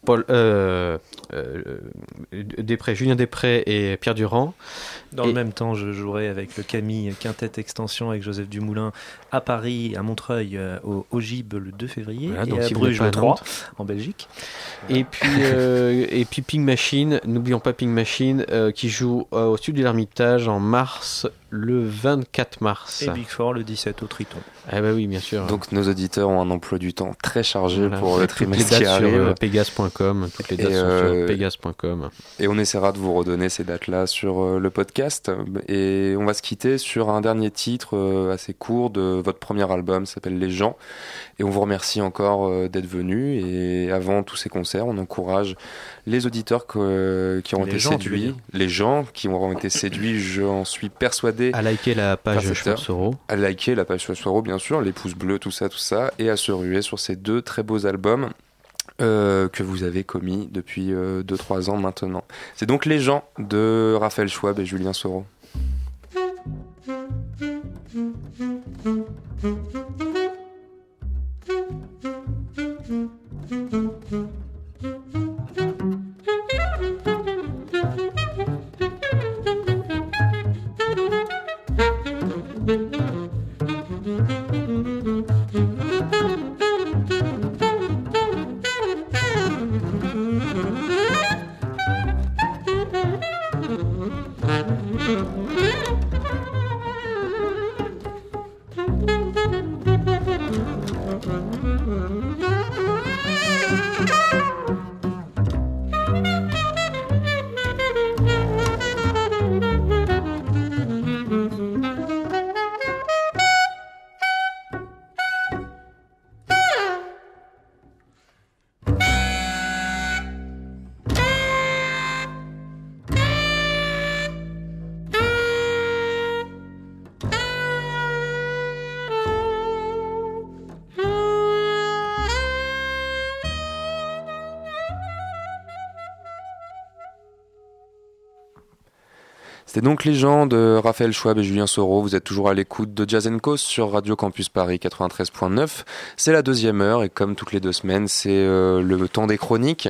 Paul euh, euh, Després, Julien Després et Pierre Durand. Dans Et- le même temps, je jouerai avec le Camille Quintet Extension avec Joseph Dumoulin à Paris, à Montreuil, euh, au, au Gib le 2 février Voilà, et donc à si Bruges le à 3 Nantes. en Belgique. Et puis, euh, et puis Ping Machine, n'oublions pas Ping Machine, euh, qui joue euh, au Studio de l'Ermitage en mars, le 24 mars. Et Big Four le 17 au Triton. Ah bah oui, bien sûr. Donc nos auditeurs ont un emploi du temps très chargé Voilà. pour le trimestre dates qui sur arrive. pegas.com, toutes les dates Et, sont sur pegas.com. Et on essaiera de vous redonner ces dates-là sur le podcast. Et on va se quitter sur un dernier titre assez court de votre premier album, s'appelle Les gens. Et on vous remercie encore euh, d'être venus. Et avant tous ces concerts, on encourage les auditeurs que- qui ont Les été séduits, les gens qui auront été séduits, j'en suis persuadé, À liker la page. Schwarzero. à liker la page Soiro, bien sûr, les pouces bleus, tout ça, tout ça, et à se ruer sur ces deux très beaux albums euh, que vous avez commis depuis 2-3 ans maintenant. C'est donc Les gens de Raphaël Schwab et Julien Soro. Thank you. C'était donc les gens de Raphaël Schwab et Julien Soro. Vous êtes toujours à l'écoute de Jazz Co sur Radio Campus Paris 93.9. C'est la deuxième heure et comme toutes les deux semaines, c'est euh, le temps des chroniques.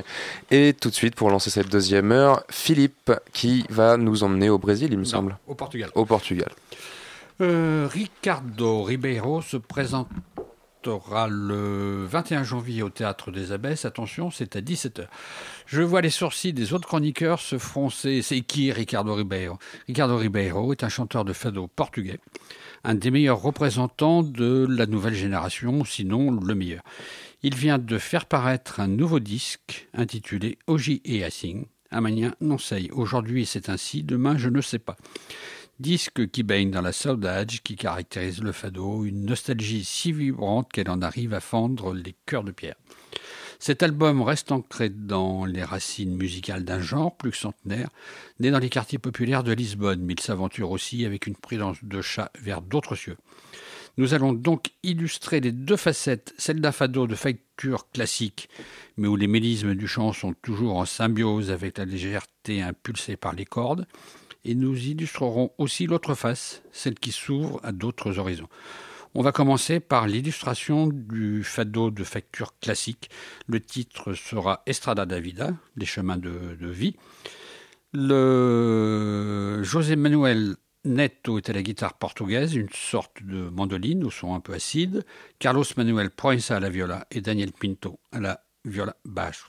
Et tout de suite, pour lancer cette deuxième heure, Philippe qui va nous emmener au Brésil, il me semble. Au Portugal. Au Portugal. Euh, Ricardo Ribeiro se présentera le 21 janvier au Théâtre des Abbesses. Attention, c'est à 17h. Je vois les sourcils des autres chroniqueurs se froncer. C'est qui Ricardo Ribeiro? Ricardo Ribeiro est un chanteur de fado portugais, un des meilleurs représentants de la nouvelle génération, sinon le meilleur. Il vient de faire paraître un nouveau disque intitulé Oji et Assim. Amanhã non sei. Aujourd'hui c'est ainsi, demain je ne sais pas. Disque qui baigne dans la saudade qui caractérise le fado, une nostalgie si vibrante qu'elle en arrive à fendre les cœurs de pierre. Cet album reste ancré dans les racines musicales d'un genre plus que centenaire, né dans les quartiers populaires de Lisbonne, mais il s'aventure aussi avec une prudence de chat vers d'autres cieux. Nous allons donc illustrer les deux facettes, celle d'un fado de facture classique, mais où les mélismes du chant sont toujours en symbiose avec la légèreté impulsée par les cordes, et nous illustrerons aussi l'autre face, celle qui s'ouvre à d'autres horizons. On va commencer par l'illustration du fado de facture classique. Le titre sera Estrada da Vida, des chemins de, vie. Le José Manuel Neto est à la guitare portugaise, une sorte de mandoline au son un peu acide. Carlos Manuel Proença à la viola et Daniel Pinto à la viola basse.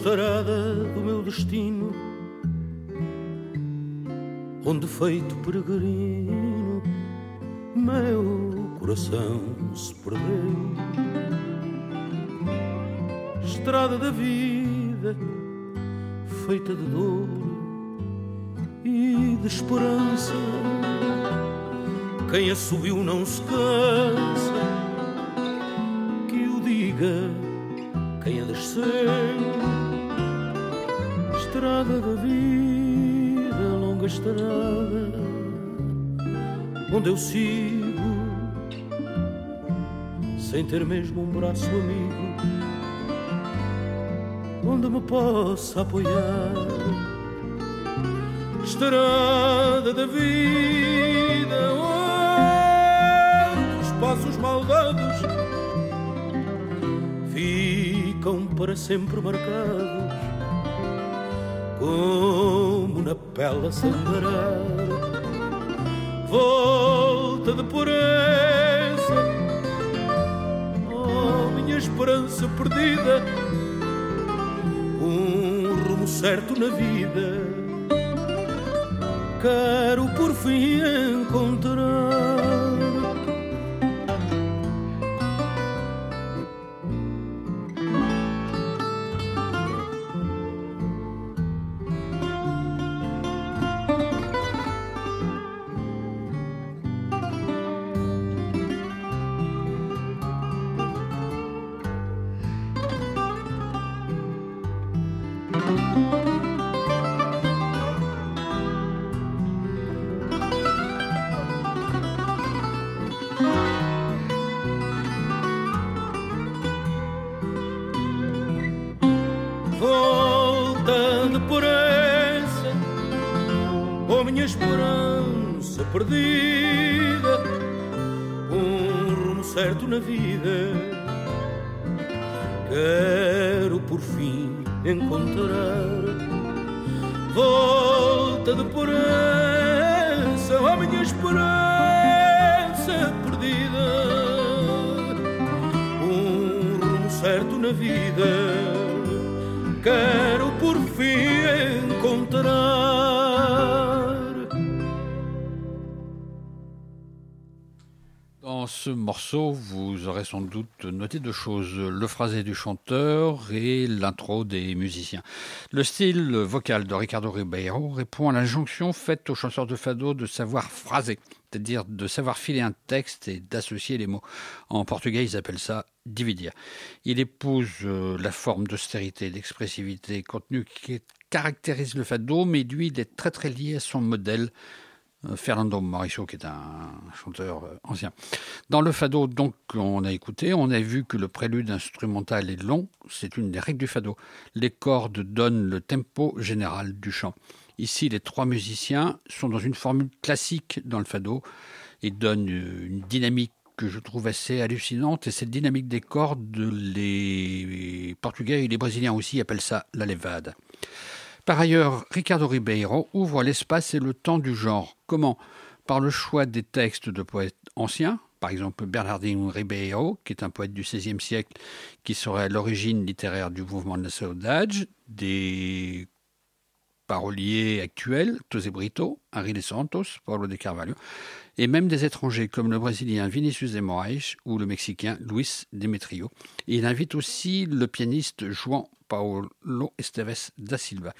Estrada do meu destino, onde feito peregrino, meu coração se perdeu. Estrada da vida, feita de dor e de esperança. Quem a subiu não se cansa, onde eu sigo, sem ter mesmo um braço amigo, onde me possa apoiar. Estrada da vida, onde os passos malvados ficam para sempre marcados, como na pele a sangrar. Volta de pureza, oh minha esperança perdida, um rumo certo na vida. Quero por fim encontrar. Vous aurez sans doute noté deux choses, le phrasé du chanteur et l'intro des musiciens. Le style vocal de Ricardo Ribeiro répond à l'injonction faite aux chanteurs de fado de savoir phraser, c'est-à-dire de savoir filer un texte et d'associer les mots. En portugais, ils appellent ça dividir. Il épouse euh, la forme d'austérité, d'expressivité, contenu qui caractérise le fado, mais lui, il est très très lié à son modèle, Fernando Mauricio, qui est un chanteur euh, ancien. Dans le fado, donc, on a écouté, on a vu que le prélude instrumental est long, c'est une des règles du fado. Les cordes donnent le tempo général du chant. Ici, les trois musiciens sont dans une formule classique dans le fado et donnent une dynamique que je trouve assez hallucinante, et cette dynamique des cordes, les Portugais et les Brésiliens aussi appellent ça la levada. Par ailleurs, Ricardo Ribeiro ouvre l'espace et le temps du genre. Comment? Par le choix des textes de poètes anciens, par exemple Bernardino Ribeiro, qui est un poète du XVIe siècle, qui serait à l'origine littéraire du mouvement de la saudade, des paroliers actuels, Tosé Brito, Henri de Santos, Paulo de Carvalho, et même des étrangers comme le Brésilien Vinicius de Moraes ou le Mexicain Luis Demetrio. Et il invite aussi le pianiste Juan Paulo Esteves da Silva.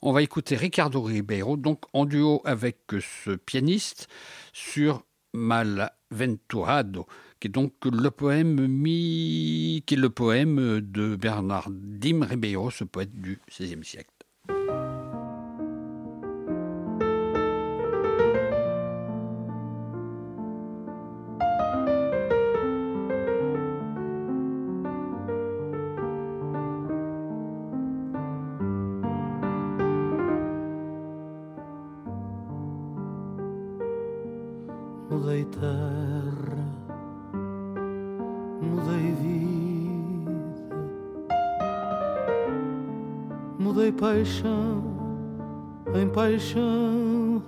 On va écouter Ricardo Ribeiro, donc en duo avec ce pianiste sur Malaventurado, qui est donc le poème de Bernard Dim Ribeiro, ce poète du XVIe siècle. Paixão em paixão,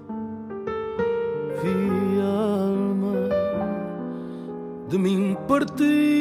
vi a alma de mim partida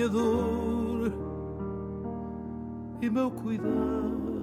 minha dor e meu cuidado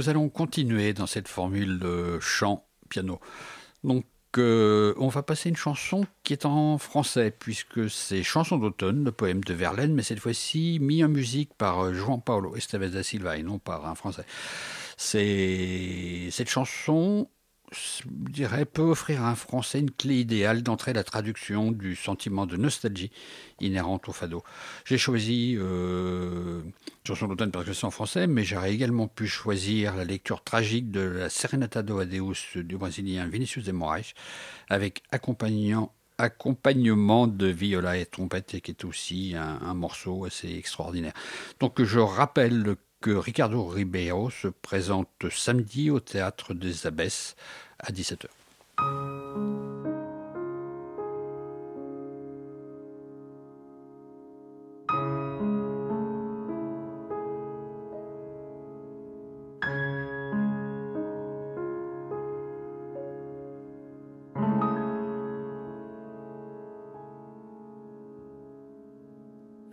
Nous allons continuer dans cette formule de chant piano. Donc euh, on va passer une chanson qui est en français puisque c'est Chanson d'automne, le poème de Verlaine, mais cette fois-ci mis en musique par euh, Juan Paulo Esteves da Silva et non par un français. C'est cette chanson je dirais, peut offrir à un Français une clé idéale d'entrer la traduction du sentiment de nostalgie inhérente au fado. J'ai choisi euh, Chanson d'automne parce que c'est en français, mais j'aurais également pu choisir la lecture tragique de la Serenata do Adeus du Brésilien Vinicius de Moraes, avec accompagnement de viola et trompette, et qui est aussi un, un morceau assez extraordinaire. Donc je rappelle que Ricardo Ribeiro se présente samedi au théâtre des Abbesses à 17h.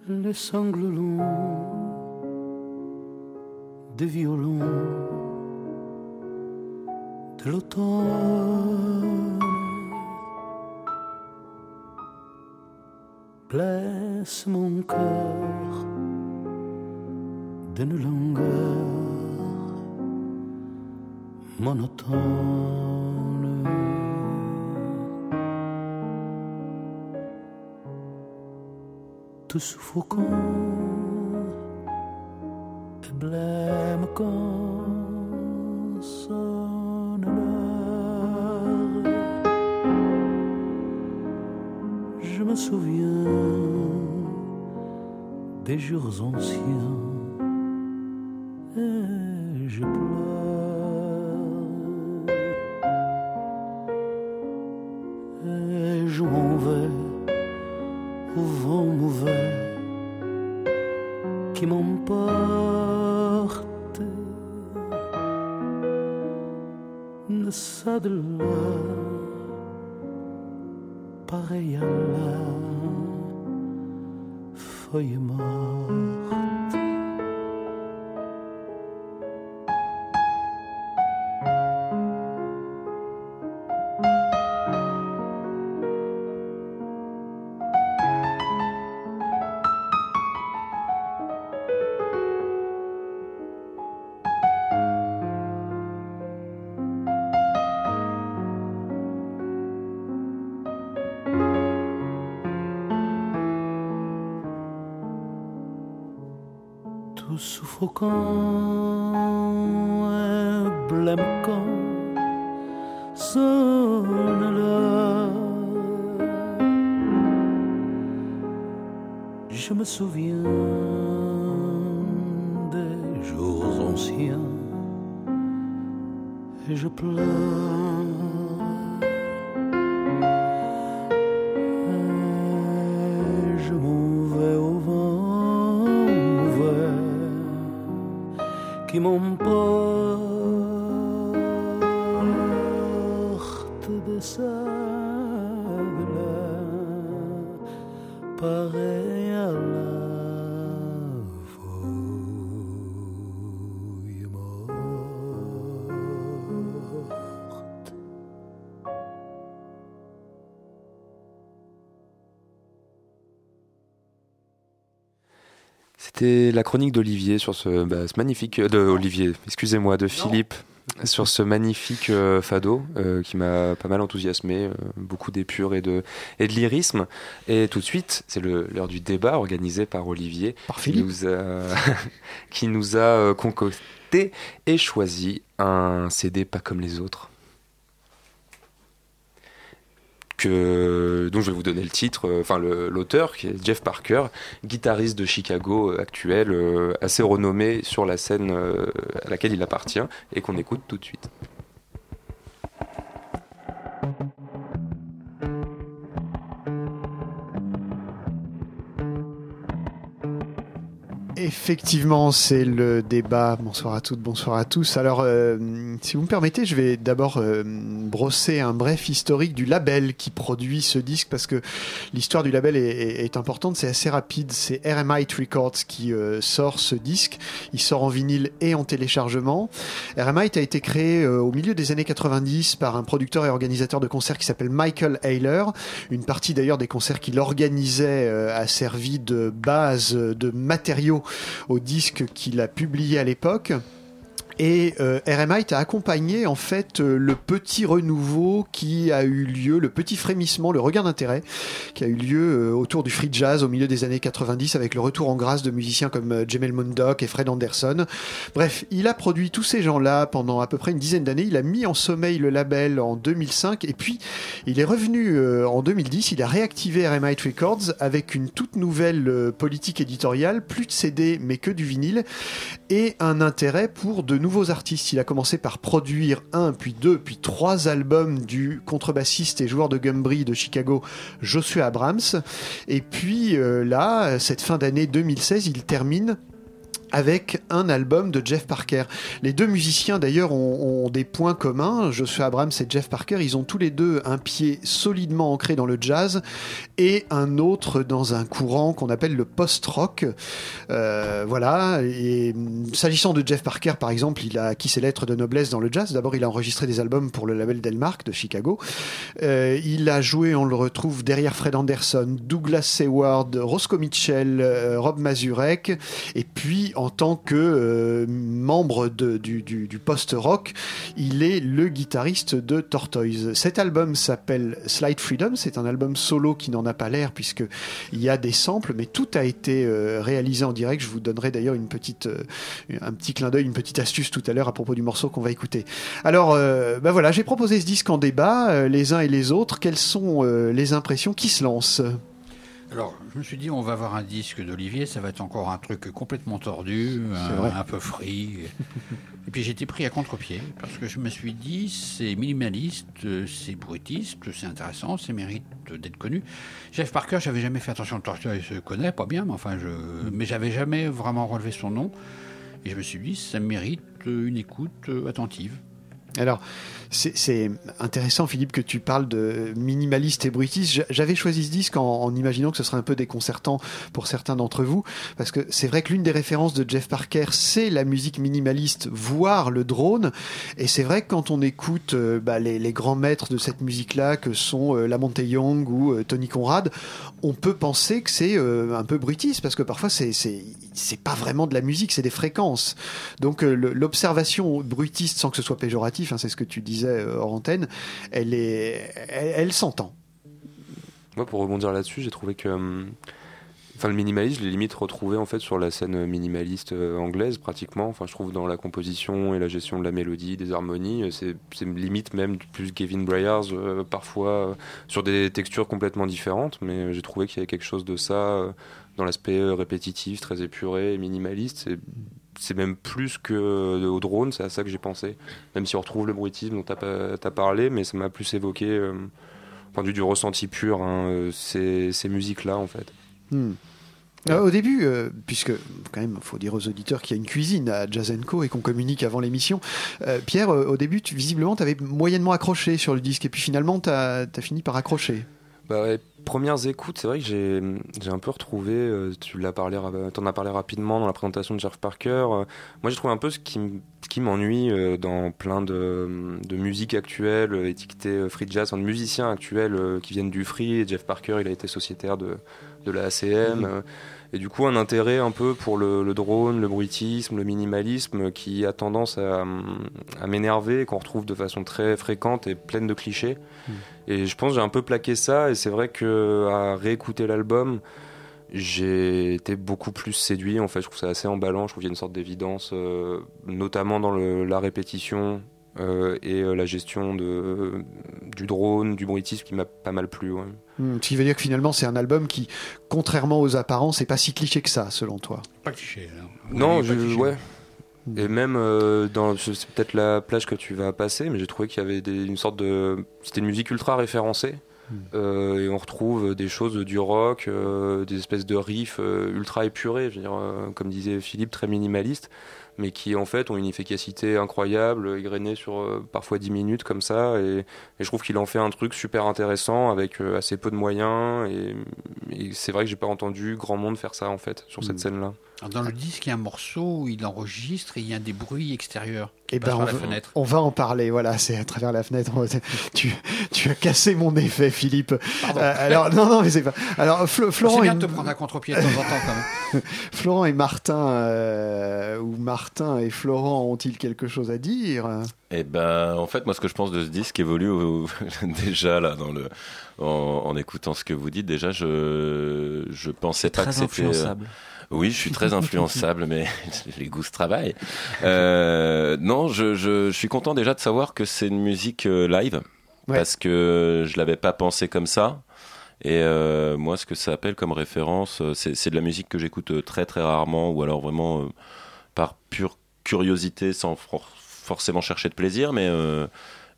Les des violons de l'automne blessent mon cœur d'une langueur monotone. Tout suffocant blême quand l'heure. Je me souviens des jours anciens et je pleure. L'heure. Je me souviens des jours anciens et je pleure. La chronique d'Olivier sur ce, bah, ce magnifique euh, de Olivier, excusez-moi, de Philippe sur ce magnifique euh, fado euh, qui m'a pas mal enthousiasmé, euh, beaucoup d'épure et de et de lyrisme. Et tout de suite, c'est l'heure du débat organisé par Olivier, Par qui nous a qui nous a concocté et choisi un CD pas comme les autres. Que, dont je vais vous donner le titre, euh, enfin l'auteur, qui est Jeff Parker, guitariste de Chicago euh, actuel, euh, assez renommé sur la scène à laquelle il appartient, et qu'on écoute tout de suite. Effectivement, c'est le débat. Bonsoir à toutes, bonsoir à tous. Alors, euh, si vous me permettez, je vais d'abord euh, brosser un bref historique du label qui produit ce disque parce que l'histoire du label est, est- est importante. C'est assez rapide. C'est RMite Records qui euh, sort ce disque. Il sort en vinyle et en téléchargement. RMite a été créé euh, au milieu des années 90 par un producteur et organisateur de concerts qui s'appelle Michael Ayler. Une partie d'ailleurs des concerts qu'il organisait euh, a servi de base de matériaux au disque qu'il a publié à l'époque. Et euh, RMite a accompagné en fait euh, le petit renouveau qui a eu lieu, le petit frémissement, le regain d'intérêt qui a eu lieu euh, autour du free jazz au milieu des années 90 avec le retour en grâce de musiciens comme Jamel Mundock et Fred Anderson. Bref, il a produit tous ces gens-là pendant à peu près une dizaine d'années. Il a mis en sommeil le label en 2005 et puis il est revenu en 2010. Il a réactivé RMite Records avec une toute nouvelle politique éditoriale, plus de CD mais que du vinyle et un intérêt pour de nouveaux artistes. Il a commencé par produire un, puis deux, puis trois albums du contrebassiste et joueur de Gumbrie de Chicago, Joshua Abrams. Et puis euh, là, cette fin d'année 2016, il termine avec un album de Jeff Parker. Les deux musiciens d'ailleurs ont, des points communs. Joshua Abrams et Jeff Parker, ils ont tous les deux un pied solidement ancré dans le jazz et un autre dans un courant qu'on appelle le post-rock. Euh, voilà. Mm, s'agissant de Jeff Parker, par exemple, il a acquis ses lettres de noblesse dans le jazz. D'abord, il a enregistré des albums pour le label Delmark de Chicago. Euh, il a joué, on le retrouve derrière Fred Anderson, Douglas Seward, Roscoe Mitchell, euh, Rob Mazurek, et puis en tant que euh, membre du, post-rock, il est le guitariste de Tortoise. Cet album s'appelle Slide Freedom, c'est un album solo qui n'en a pas l'air puisque il y a des samples, mais tout a été euh, réalisé en direct. Je vous donnerai d'ailleurs euh, un petit clin d'œil, une petite astuce tout à l'heure à propos du morceau qu'on va écouter. Alors, ben voilà, j'ai proposé ce disque en débat, les uns et les autres. Quelles sont les impressions qui se lancent? Alors, je me suis dit, on va avoir un disque d'Olivier, ça va être encore un truc complètement tordu, un, un peu free. Et puis j'étais pris à contre-pied, parce que je me suis dit, c'est minimaliste, c'est brutiste, c'est intéressant, c'est mérite d'être connu. Jeff Parker, j'avais jamais fait attention, Torture, il se connaît pas bien, mais enfin, je, mais j'avais jamais vraiment relevé son nom. Et je me suis dit, ça mérite une écoute attentive. Alors, c'est intéressant, Philippe, que tu parles de minimaliste et brutiste. J'a- J'avais choisi ce disque en, en imaginant que ce serait un peu déconcertant pour certains d'entre vous, parce que c'est vrai que l'une des références de Jeff Parker, c'est la musique minimaliste, voire le drone. Et c'est vrai que quand on écoute euh, bah, les, les grands maîtres de cette musique-là, que sont euh, Lamonte Young ou euh, Tony Conrad, on peut penser que c'est euh, un peu brutiste, parce que parfois c'est pas vraiment de la musique, c'est des fréquences. Donc l'observation brutiste, sans que ce soit péjoratif, hein, c'est ce que tu disais euh, hors antenne, elle est, elle, s'entend. Moi, pour rebondir là-dessus, j'ai trouvé que. hum, Enfin, le minimalisme, je l'ai limite retrouvé en fait sur la scène minimaliste euh, anglaise pratiquement. Enfin, je trouve dans la composition et la gestion de la mélodie, des harmonies, euh, c'est limite même plus Gavin Bryars euh, parfois euh, sur des textures complètement différentes. Mais euh, j'ai trouvé qu'il y avait quelque chose de ça euh, dans l'aspect euh, répétitif, très épuré, minimaliste. C'est même plus que euh, au drone, c'est à ça que j'ai pensé. Même si on retrouve le bruitisme dont tu as, parlé, mais ça m'a plus évoqué, euh, point de vue du ressenti pur, hein, euh, ces, ces musiques-là en fait. Hmm. Euh, au début, euh, puisque quand même, faut dire aux auditeurs qu'il y a une cuisine à Jazz Co et qu'on communique avant l'émission. euh, Pierre, au début, tu, visiblement, tu avais moyennement accroché sur le disque et puis finalement, tu as, fini par accrocher. Bah ouais, premières écoutes, c'est vrai que j'ai j'ai un peu retrouvé, euh, tu l'as parlé, t'en as parlé rapidement dans la présentation de Jeff Parker. euh, moi, j'ai trouvé un peu ce qui, qui m'ennuie euh, dans plein de, de musique actuelle, étiquetée free jazz, enfin, de musiciens actuels qui viennent du free. Et Jeff Parker, il a été sociétaire de, de la ACM. euh, et du coup, un intérêt un peu pour le, le drone, le bruitisme, le minimalisme qui a tendance à, à m'énerver, qu'on retrouve de façon très fréquente et pleine de clichés. Et je pense que j'ai un peu plaqué ça, et c'est vrai que à réécouter l'album, j'ai été beaucoup plus séduit. En fait, je trouve ça assez emballant. Je trouve qu'il y a une sorte d'évidence, euh, notamment dans le- la répétition euh, et euh, la gestion de, du drone, du bruitisme qui m'a pas mal plu. ouais. Hmm, ce qui veut dire que finalement, c'est un album qui, contrairement aux apparences, n'est pas si cliché que ça, selon toi. Pas cliché. alors. Non, Oui, je, pas cliché. ouais. Et même euh, dans c'est peut-être la plage que tu vas passer, mais j'ai trouvé qu'il y avait des- une sorte de c'était une musique ultra référencée. Euh, et on retrouve des choses du rock, euh, des espèces de riffs euh, ultra épurés, je veux dire, euh, comme disait Philippe, très minimalistes, mais qui en fait ont une efficacité incroyable, égrenée sur euh, parfois 10 minutes comme ça. Et, et je trouve qu'il en fait un truc super intéressant avec euh, assez peu de moyens. Et, et c'est vrai que j'ai pas entendu grand monde faire ça en fait sur cette scène-là. Alors, dans le disque, il y a un morceau où il enregistre et il y a des bruits extérieurs. qui Eh ben, par on, la va- fenêtre. on va en parler. Voilà, c'est à travers la fenêtre. Tu, tu as cassé mon effet, Philippe. Pardon. Euh, alors, non, non, mais c'est pas. Alors, Flo- Florent, C'est bien et, de te prendre à contre-pied de temps en temps quand même. Florent et Martin, euh, ou Martin et Florent, ont-ils quelque chose à dire? Eh ben, en fait, moi, ce que je pense de ce disque évolue au- déjà là dans le, en, en écoutant ce que vous dites. Déjà, je je pensais pas Très que c'était. influençable. Oui, je suis très influençable, mais les goûts se travaillent. Euh, non, je, je, je suis content déjà de savoir que c'est une musique euh, live, Ouais. parce que je l'avais pas pensé comme ça. Et euh, moi, ce que ça appelle comme référence, euh, c'est de la musique que j'écoute euh, très très rarement, ou alors vraiment euh, par pure curiosité, sans for- forcément chercher de plaisir, mais euh,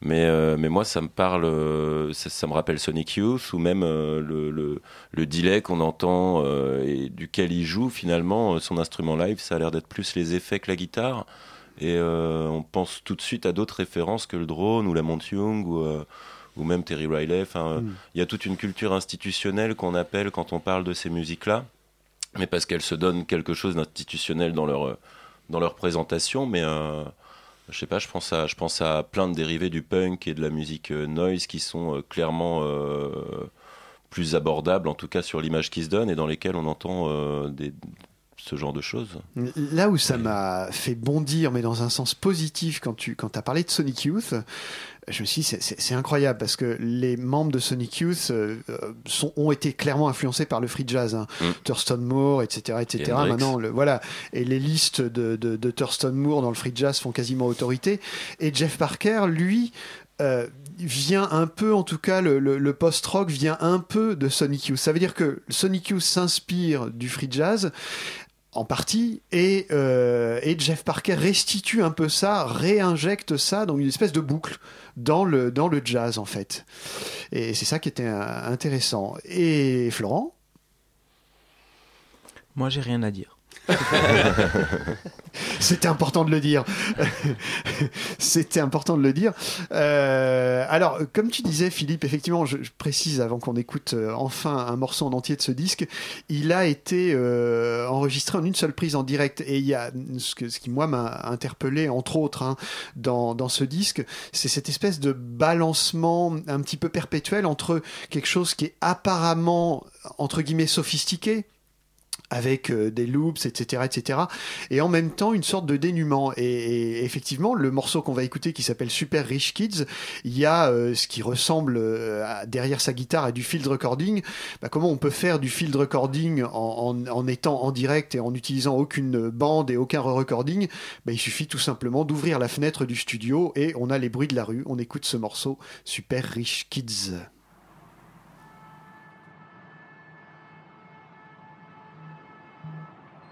mais euh, mais moi, ça me parle, euh, ça, ça me rappelle Sonic Youth ou même euh, le, le le delay qu'on entend euh, et duquel il joue finalement euh, son instrument live, ça a l'air d'être plus les effets que la guitare. Et euh, on pense tout de suite à d'autres références que le drone ou la Young ou euh, ou même Terry Riley. Enfin, Mm. il y a toute une culture institutionnelle qu'on appelle quand on parle de ces musiques-là, mais parce qu'elles se donnent quelque chose d'institutionnel dans leur dans leur présentation. Mais euh, je sais pas, je pense à je pense à plein de dérivés du punk et de la musique euh, noise qui sont euh, clairement euh, plus abordables, en tout cas sur l'image qui se donne et dans lesquelles on entend des, ce genre de choses. Là où ça m'a fait bondir, mais dans un sens positif, quand tu quand as parlé de Sonic Youth, je me suis dit, c'est- incroyable parce que les membres de Sonic Youth euh, euh, sont, ont été clairement influencés par le free jazz. Hein. Mm. Thurston Moore, etc. etc. Et. Maintenant, le, voilà. Et les listes de, de, de Thurston Moore dans le free jazz font quasiment autorité. Et Jeff Parker, lui, euh, vient un peu, en tout cas, le, le- le post-rock vient un peu de Sonic Youth. Ça veut dire que Sonic Youth s'inspire du free jazz en partie et, euh, et Jeff Parker restitue un peu ça, réinjecte ça dans une espèce de boucle dans le, dans le jazz en fait. Et c'est ça qui était euh, intéressant. Et Florent? Moi, j'ai rien à dire. C'était important de le dire. C'était important de le dire. Euh, alors, comme tu disais, Philippe, effectivement, je, précise avant qu'on écoute euh, enfin un morceau en entier de ce disque, il a été euh, enregistré en une seule prise en direct. Et il y a ce qui, moi, m'a interpellé, entre autres, hein, dans, dans ce disque, c'est cette espèce de balancement un petit peu perpétuel entre quelque chose qui est apparemment, entre guillemets, sophistiqué, avec euh, des loops, etc., etc. Et en même temps, une sorte de dénuement. Et, effectivement, le morceau qu'on va écouter, qui s'appelle Super Rich Kids, il y a euh, ce qui ressemble euh, derrière sa guitare à du field recording. Bah, comment on peut faire du field recording en, étant en direct et en n'utilisant aucune bande et aucun re-recording? Bah, Il suffit tout simplement d'ouvrir la fenêtre du studio et on a les bruits de la rue. On écoute ce morceau Super Rich Kids.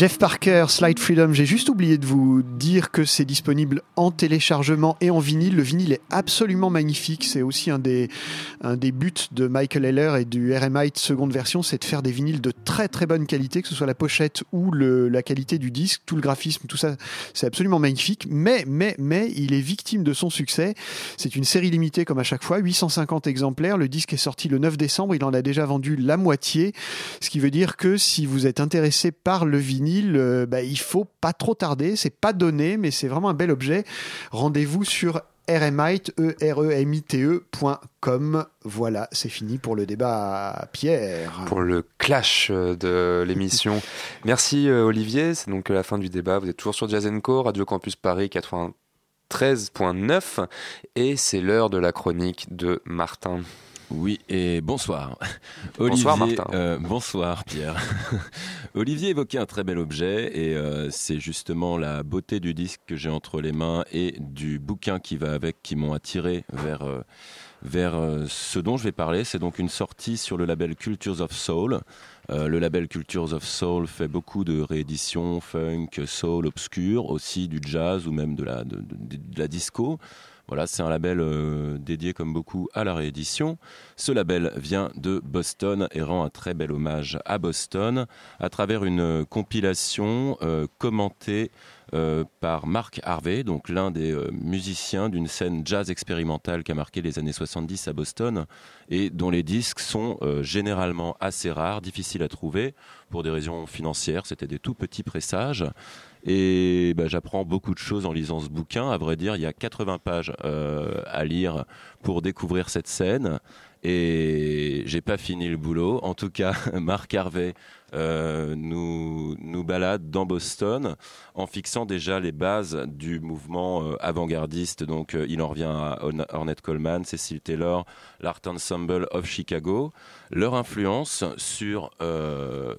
Jeff Parker, Slide Freedom, j'ai juste oublié de vous dire que c'est disponible en téléchargement et en vinyle. Le vinyle est absolument magnifique. C'est aussi un des, un buts de Michael Heller et du RMI seconde version, c'est de faire des vinyles de très très bonne qualité, que ce soit la pochette ou le, la qualité du disque, tout le graphisme, tout ça, c'est absolument magnifique. Mais, mais, mais, il est victime de son succès. C'est une série limitée comme à chaque fois, 850 exemplaires. Le disque est sorti le 9 décembre, il en a déjà vendu la moitié. Ce qui veut dire que si vous êtes intéressé par le vinyle, euh, bah, il faut pas trop tarder. C'est pas donné, mais c'est vraiment un bel objet. Rendez-vous sur rmite, e r e m i t e.com. Voilà, c'est fini pour le débat Pierre. Pour le clash euh, de l'émission. Merci euh, Olivier, c'est donc la fin du débat. Vous êtes toujours sur Jazz Co, Radio Campus Paris 93.9 et c'est l'heure de la chronique de Martin. Oui, et bonsoir. Bonsoir, Olivier, Martin. euh, bonsoir Pierre. Olivier évoquait un très bel objet et euh, c'est justement la beauté du disque que j'ai entre les mains et du bouquin qui va avec qui m'ont attiré vers, euh, vers ce dont je vais parler. C'est donc une sortie sur le label Cultures of Soul. Le label Cultures of Soul fait beaucoup de rééditions funk, soul, obscur, aussi du jazz ou même de la, de, de- de la disco. Voilà, c'est un label euh, dédié comme beaucoup à la réédition. Ce label vient de Boston et rend un très bel hommage à Boston à travers une compilation euh, commentée euh, par Mark Harvey, donc l'un des musiciens d'une scène jazz expérimentale qui a marqué les années 70 à Boston et dont les disques sont généralement assez rares, difficiles à trouver pour des raisons financières. C'était des tout petits pressages. Et bah, j'apprends beaucoup de choses en lisant ce bouquin. À vrai dire, il y a 80 pages euh, à lire pour découvrir cette scène. Et j'ai pas fini le boulot. En tout cas, Marc Harvey euh, nous, nous balade dans Boston en fixant déjà les bases du mouvement euh, avant-gardiste. Donc, euh, il en revient à Orn- Ornette Coleman, Cecil Taylor, l'Art Ensemble of Chicago. Leur influence sur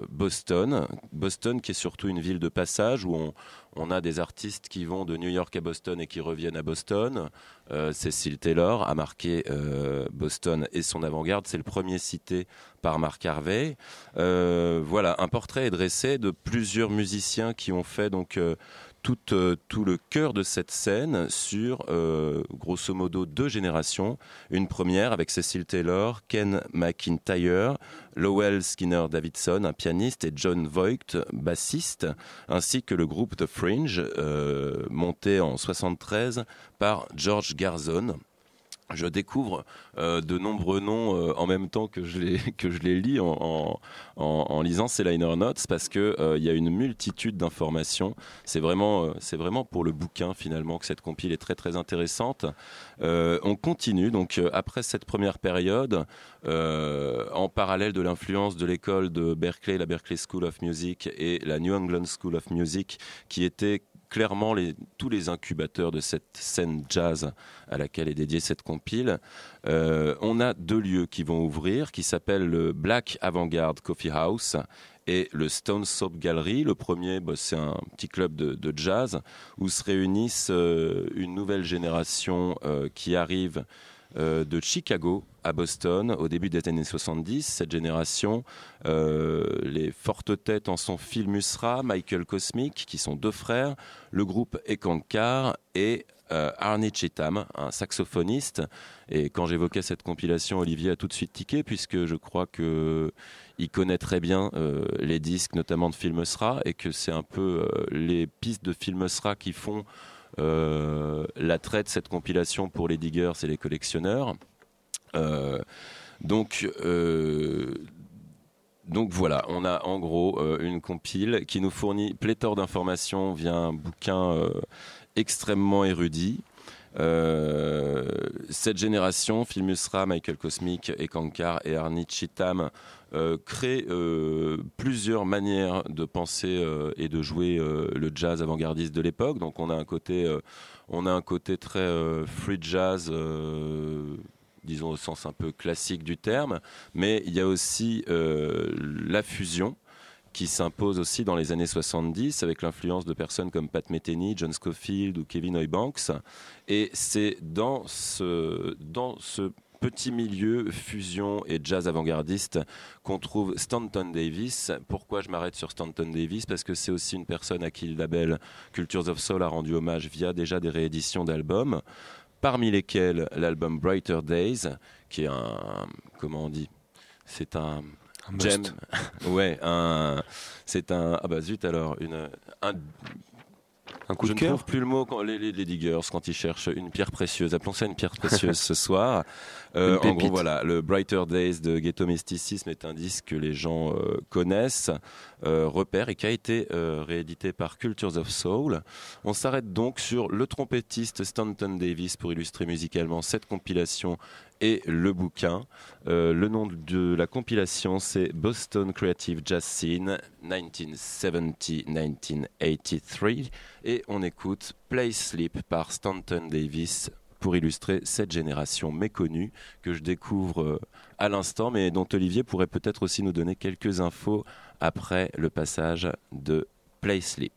Boston. Boston, qui est surtout une ville de passage où on, on a des artistes qui vont de New York à Boston et qui reviennent à Boston. Euh, Cecil Taylor a marqué euh, Boston et son avant-garde. C'est le premier cité par Mark Harvey. Euh, voilà, un portrait est dressé de plusieurs musiciens qui ont fait donc euh, tout, euh, tout le cœur de cette scène sur euh, grosso modo deux générations. Une première avec Cecil Taylor, Ken McIntyre, Lowell Skinner Davidson, un pianiste, et John Voight, bassiste, ainsi que le groupe The Fringe, euh, monté en 73 par George Garzon. Je découvre euh, de nombreux noms euh, en même temps que je les, que je les lis en, en, lisant ces liner notes parce que euh, y a une multitude d'informations. C'est vraiment, c'est vraiment pour le bouquin finalement que cette compile est très très intéressante. On continue donc après cette première période, en parallèle de l'influence de l'école de Berkeley, la Berkeley School of Music et la New England School of Music, qui étaient clairement tous les incubateurs de cette scène jazz à laquelle est dédiée cette compile. Euh, on a deux lieux qui vont ouvrir, qui s'appellent le Black Avant-Garde Coffee House et le Stone Soap Gallery. Le premier, bah, c'est un petit club de, de jazz où se réunissent euh, une nouvelle génération euh, qui arrive euh, de Chicago à Boston au début des années 70. Cette génération, euh, les fortes têtes en sont Phil Musra, Michael Cosmic, qui sont deux frères, le groupe Ekankar et euh, Arnie Chetam, un saxophoniste. Et quand j'évoquais cette compilation, Olivier a tout de suite tiqué, puisque je crois que il connaît très bien euh, les disques, notamment de Phil Musra, et que c'est un peu les pistes de Phil Musra qui font l'attrait de cette compilation pour les diggers et les collectionneurs. Euh, donc, euh, donc voilà, on a en gros euh, une compile qui nous fournit pléthore d'informations via un bouquin euh, extrêmement érudit. Euh, cette génération, Phil Musra, Michael Cosmic, Ekankar et Arnie Chitam, euh, crée euh, plusieurs manières de penser euh, et de jouer euh, le jazz avant-gardiste de l'époque. Donc on a un côté, on a un côté très free jazz. disons au sens un peu classique du terme, mais il y a aussi la fusion qui s'impose aussi dans les années 70 avec l'influence de personnes comme Pat Metheny, John Scofield ou Kevin Eubanks. Et c'est dans ce, dans ce petit milieu fusion et jazz avant-gardiste qu'on trouve Stanton Davis. Pourquoi je m'arrête sur Stanton Davis? Parce que c'est aussi une personne à qui le label Cultures of Soul a rendu hommage via déjà des rééditions d'albums, parmi lesquels l'album Brighter Days, qui est un, comment on dit, c'est un Un gem, ouais, un, c'est un, ah bah zut alors, une, un, Un coup je de ne cœur trouve plus le mot quand les, les, les diggers quand ils cherchent une pierre précieuse. Appelons ça une pierre précieuse ce soir. Euh, en gros, voilà, le Brighter Days de Ghetto Mysticism est un disque que les gens euh, connaissent, euh, repèrent et qui a été euh, réédité par Cultures of Soul. On s'arrête donc sur le trompettiste Stanton Davis pour illustrer musicalement cette compilation et le bouquin. Euh, le nom de la compilation, c'est Boston Creative Jazz Scene 1970-1983. Et on écoute Play Sleep par Stanton Davis pour illustrer cette génération méconnue que je découvre euh, à l'instant, mais dont Olivier pourrait peut-être aussi nous donner quelques infos après le passage de Play Sleep.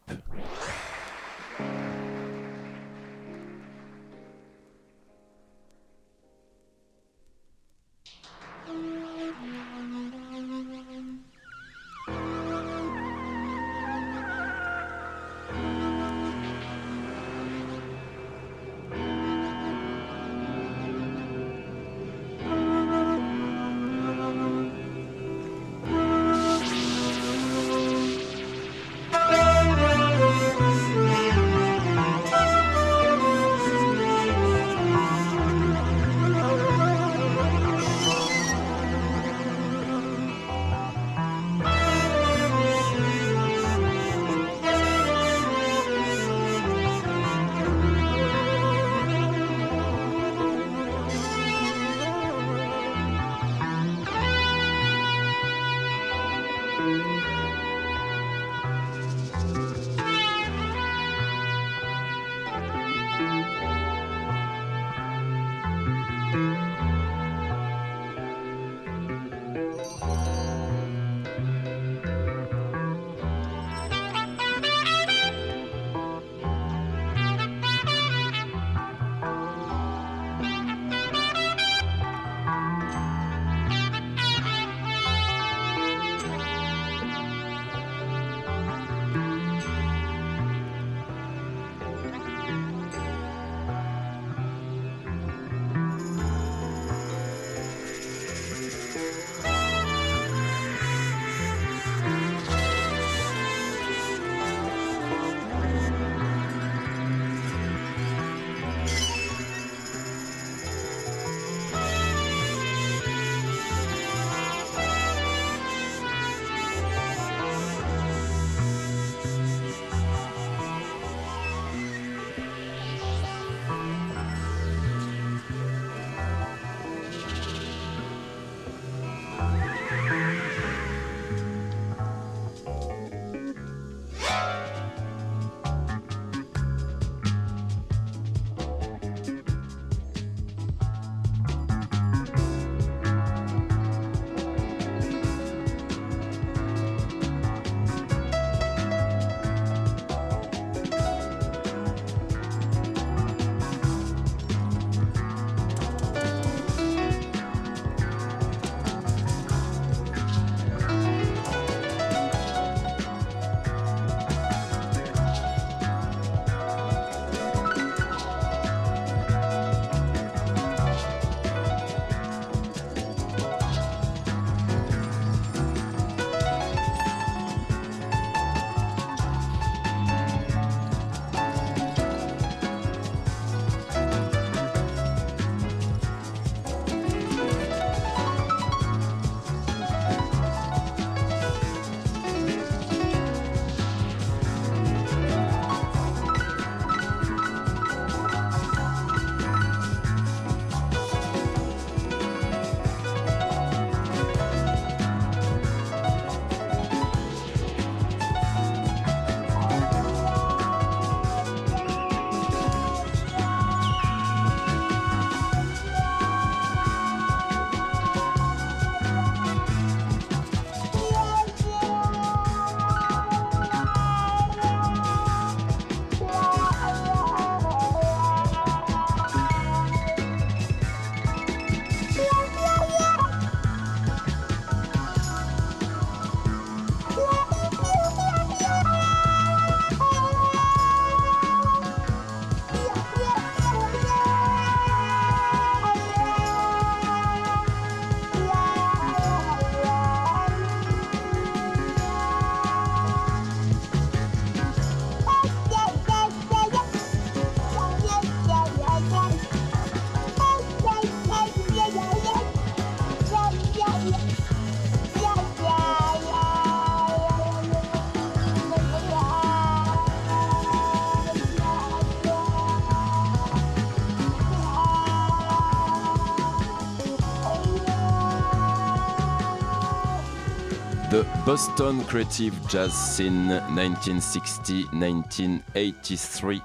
Boston Creative Jazz Scene 1960-1983.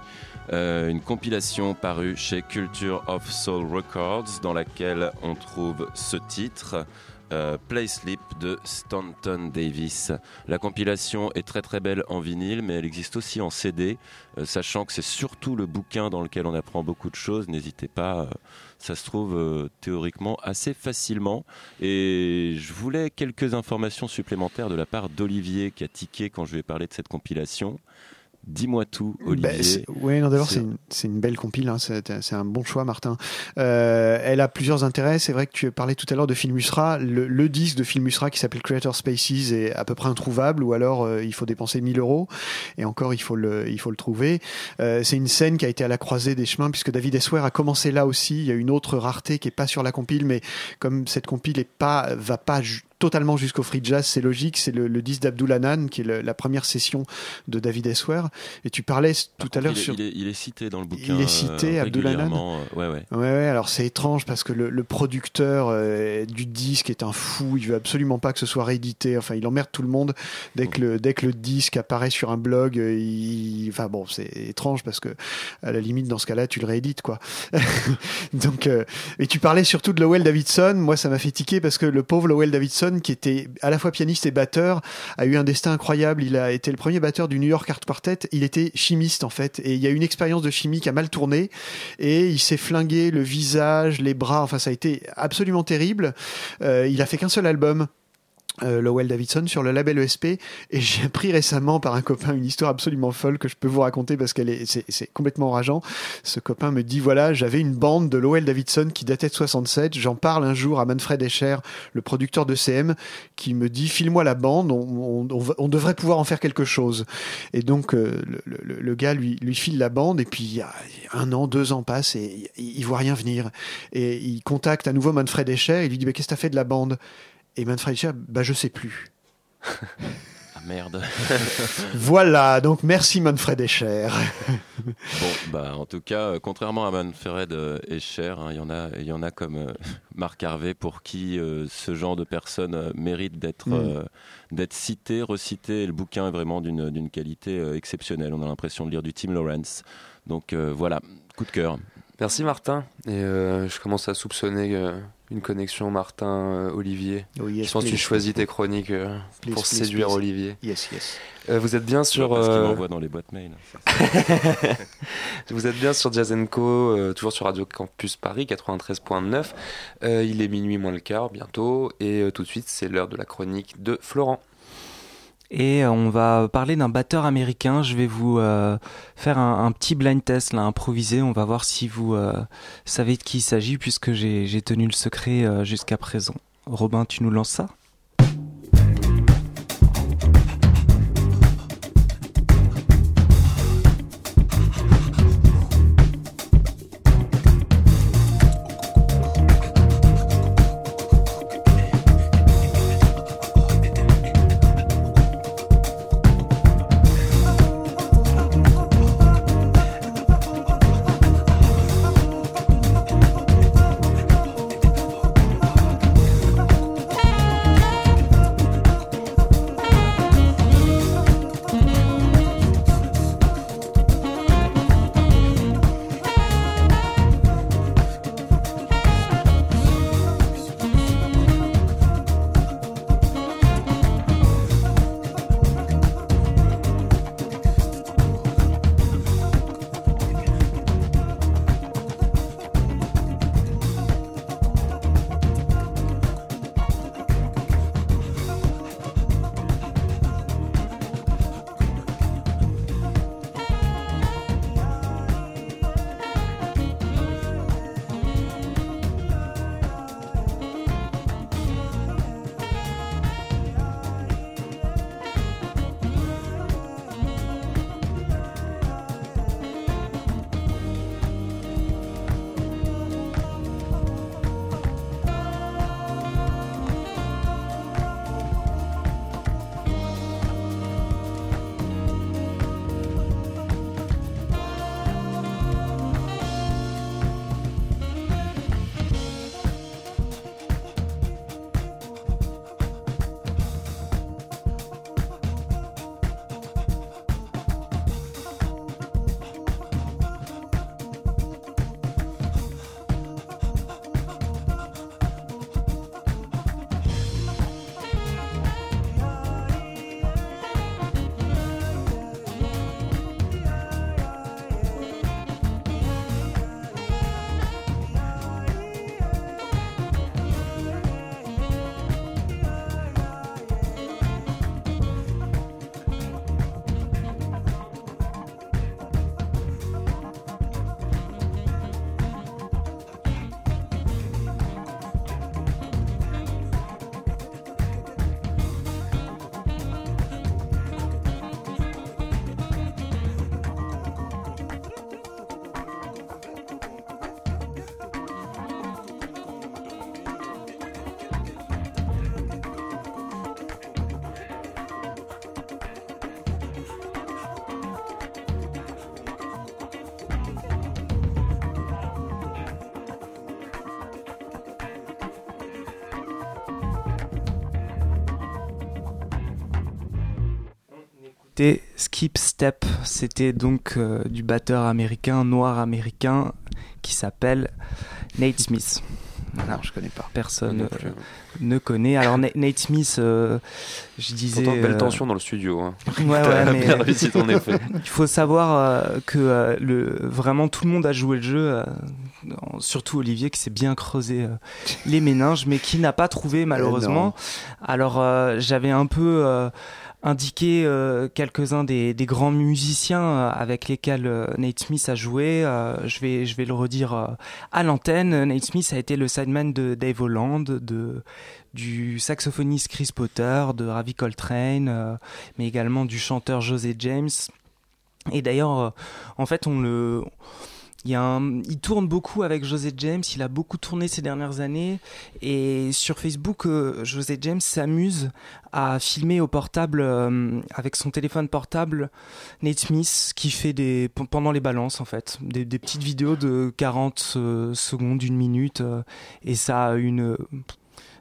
Euh, une compilation parue chez Culture of Soul Records dans laquelle on trouve ce titre. Euh, Play Sleep de Stanton Davis. La compilation est très très belle en vinyle, mais elle existe aussi en CD, euh, sachant que c'est surtout le bouquin dans lequel on apprend beaucoup de choses. N'hésitez pas, euh, ça se trouve euh, théoriquement assez facilement. Et je voulais quelques informations supplémentaires de la part d'Olivier qui a tiqué quand je lui ai parlé de cette compilation. Dis-moi tout, Olivier. Ben, ouais, non, d'abord, C'est- une, belle compile. hein, c'est un bon choix, Martin. Euh, elle a plusieurs intérêts. C'est vrai que tu parlais tout à l'heure de Filmusra. Le, le disque de Filmusra qui s'appelle Creator Spaces est à peu près introuvable, ou alors euh, il faut dépenser 1000 euros. Et encore, il faut le, il faut le trouver. Euh, c'est une scène qui a été à la croisée des chemins, puisque David Eswer a commencé là aussi. Il y a une autre rareté qui est pas sur la compile, mais comme cette compile est pas, va pas totalement jusqu'au free jazz, c'est logique. C'est le, le disque d'Abdul Hanan, qui est le- la première session de David Eswer. Et tu parlais tout à l'heure il, est- sur il est, il est cité dans le bouquin. il est cité, euh, Abdul Hanan euh, Ouais, ouais. Ouais, ouais, alors c'est étrange parce que le, le producteur euh, du disque est un fou, il veut absolument pas que ce soit réédité, enfin il emmerde tout le monde dès que le, dès que le disque apparaît sur un blog, euh, il... enfin bon, c'est étrange parce que à la limite dans ce cas-là tu le réédites quoi. Donc, euh, et tu parlais surtout de Lowell Davidson, moi ça m'a fait tiquer parce que le pauvre Lowell Davidson qui était à la fois pianiste et batteur a eu un destin incroyable, il a été le premier batteur du New York Art Quartet, il était chimiste en fait, et il y a eu une expérience de chimie qui a mal tourné, et il s'est flingué le visage, les bras, enfin ça a été absolument terrible. Euh, il a fait qu'un seul album. Euh, Lowell Davidson sur le label ESP et j'ai appris récemment par un copain une histoire absolument folle que je peux vous raconter parce qu'elle est c'est, complètement enrageant. Ce copain me dit voilà j'avais une bande de Lowell Davidson qui datait de 67. J'en parle un jour à Manfred Escher, le producteur de CM, qui me dit file-moi la bande, on, on- on on devrait pouvoir en faire quelque chose. Et donc euh, le, le- le gars lui, lui file la bande et puis un an, deux ans passent et il, il voit rien venir. Et il contacte à nouveau Manfred Escher, il lui dit mais qu'est-ce que t'as fait de la bande? Et Manfred Escher, bah je sais plus. Ah merde. Voilà, donc merci Manfred Escher. Bon, bah, en tout cas, euh, contrairement à Manfred euh, Escher, hein, il y en a, il y en a comme euh, Marc Harvey pour qui euh, ce genre de personne euh, mérite d'être Mm. euh, d'être cité, recité. Le bouquin est vraiment d'une d'une qualité euh, exceptionnelle. On a l'impression de lire du Tim Lawrence. Donc euh, voilà, coup de cœur. Merci Martin. Et euh, je commence à soupçonner euh, une connexion Martin-Olivier. Oh, yes, je pense que tu choisis tes chroniques euh, Please, pour please, séduire please. Olivier. Yes, yes. Euh, vous êtes bien sur. Parce qu'il euh, m'envoie dans les boîtes mail. Vous êtes bien sur euh, toujours sur Radio Campus Paris 93.9. Euh, il est minuit moins le quart bientôt. Et euh, tout de suite, c'est l'heure de la chronique de Florent. Et euh, on va parler d'un batteur américain. Je vais vous euh, faire un, petit blind test là, improvisé. On va voir si vous euh, savez de qui il s'agit puisque j'ai tenu le secret jusqu'à présent. Robin, tu nous lances ça? C'était donc euh, du batteur américain, noir américain, qui s'appelle Nate Smith. Non, je connais pas. Personne euh, plus. ne connaît. Alors Na- Nate Smith, euh, je disais. Pourtant, belle tension dans le studio. Hein. Ouais, ouais, mais- réussi ton effet. Il faut savoir euh, que le, vraiment tout le monde a joué le jeu, surtout Olivier qui s'est bien creusé les méninges, mais qui n'a pas trouvé malheureusement. Alors j'avais un peu indiqué euh, quelques-uns des, des grands musiciens euh, avec lesquels euh, Nate Smith a joué. Euh, je vais je vais le redire euh, à l'antenne. Nate Smith a été le sideman de Dave Holland, de du saxophoniste Chris Potter, de Ravi Coltrane, euh, mais également du chanteur José James. Et d'ailleurs, en fait, on le, il, y a un- il tourne beaucoup avec José James. Il a beaucoup tourné ces dernières années. Et sur Facebook, euh, José James s'amuse à filmer au portable, euh, avec son téléphone portable, Nate Smith qui fait des pendant les balances en fait, des, petites vidéos de 40 euh, secondes, une minute, et ça a une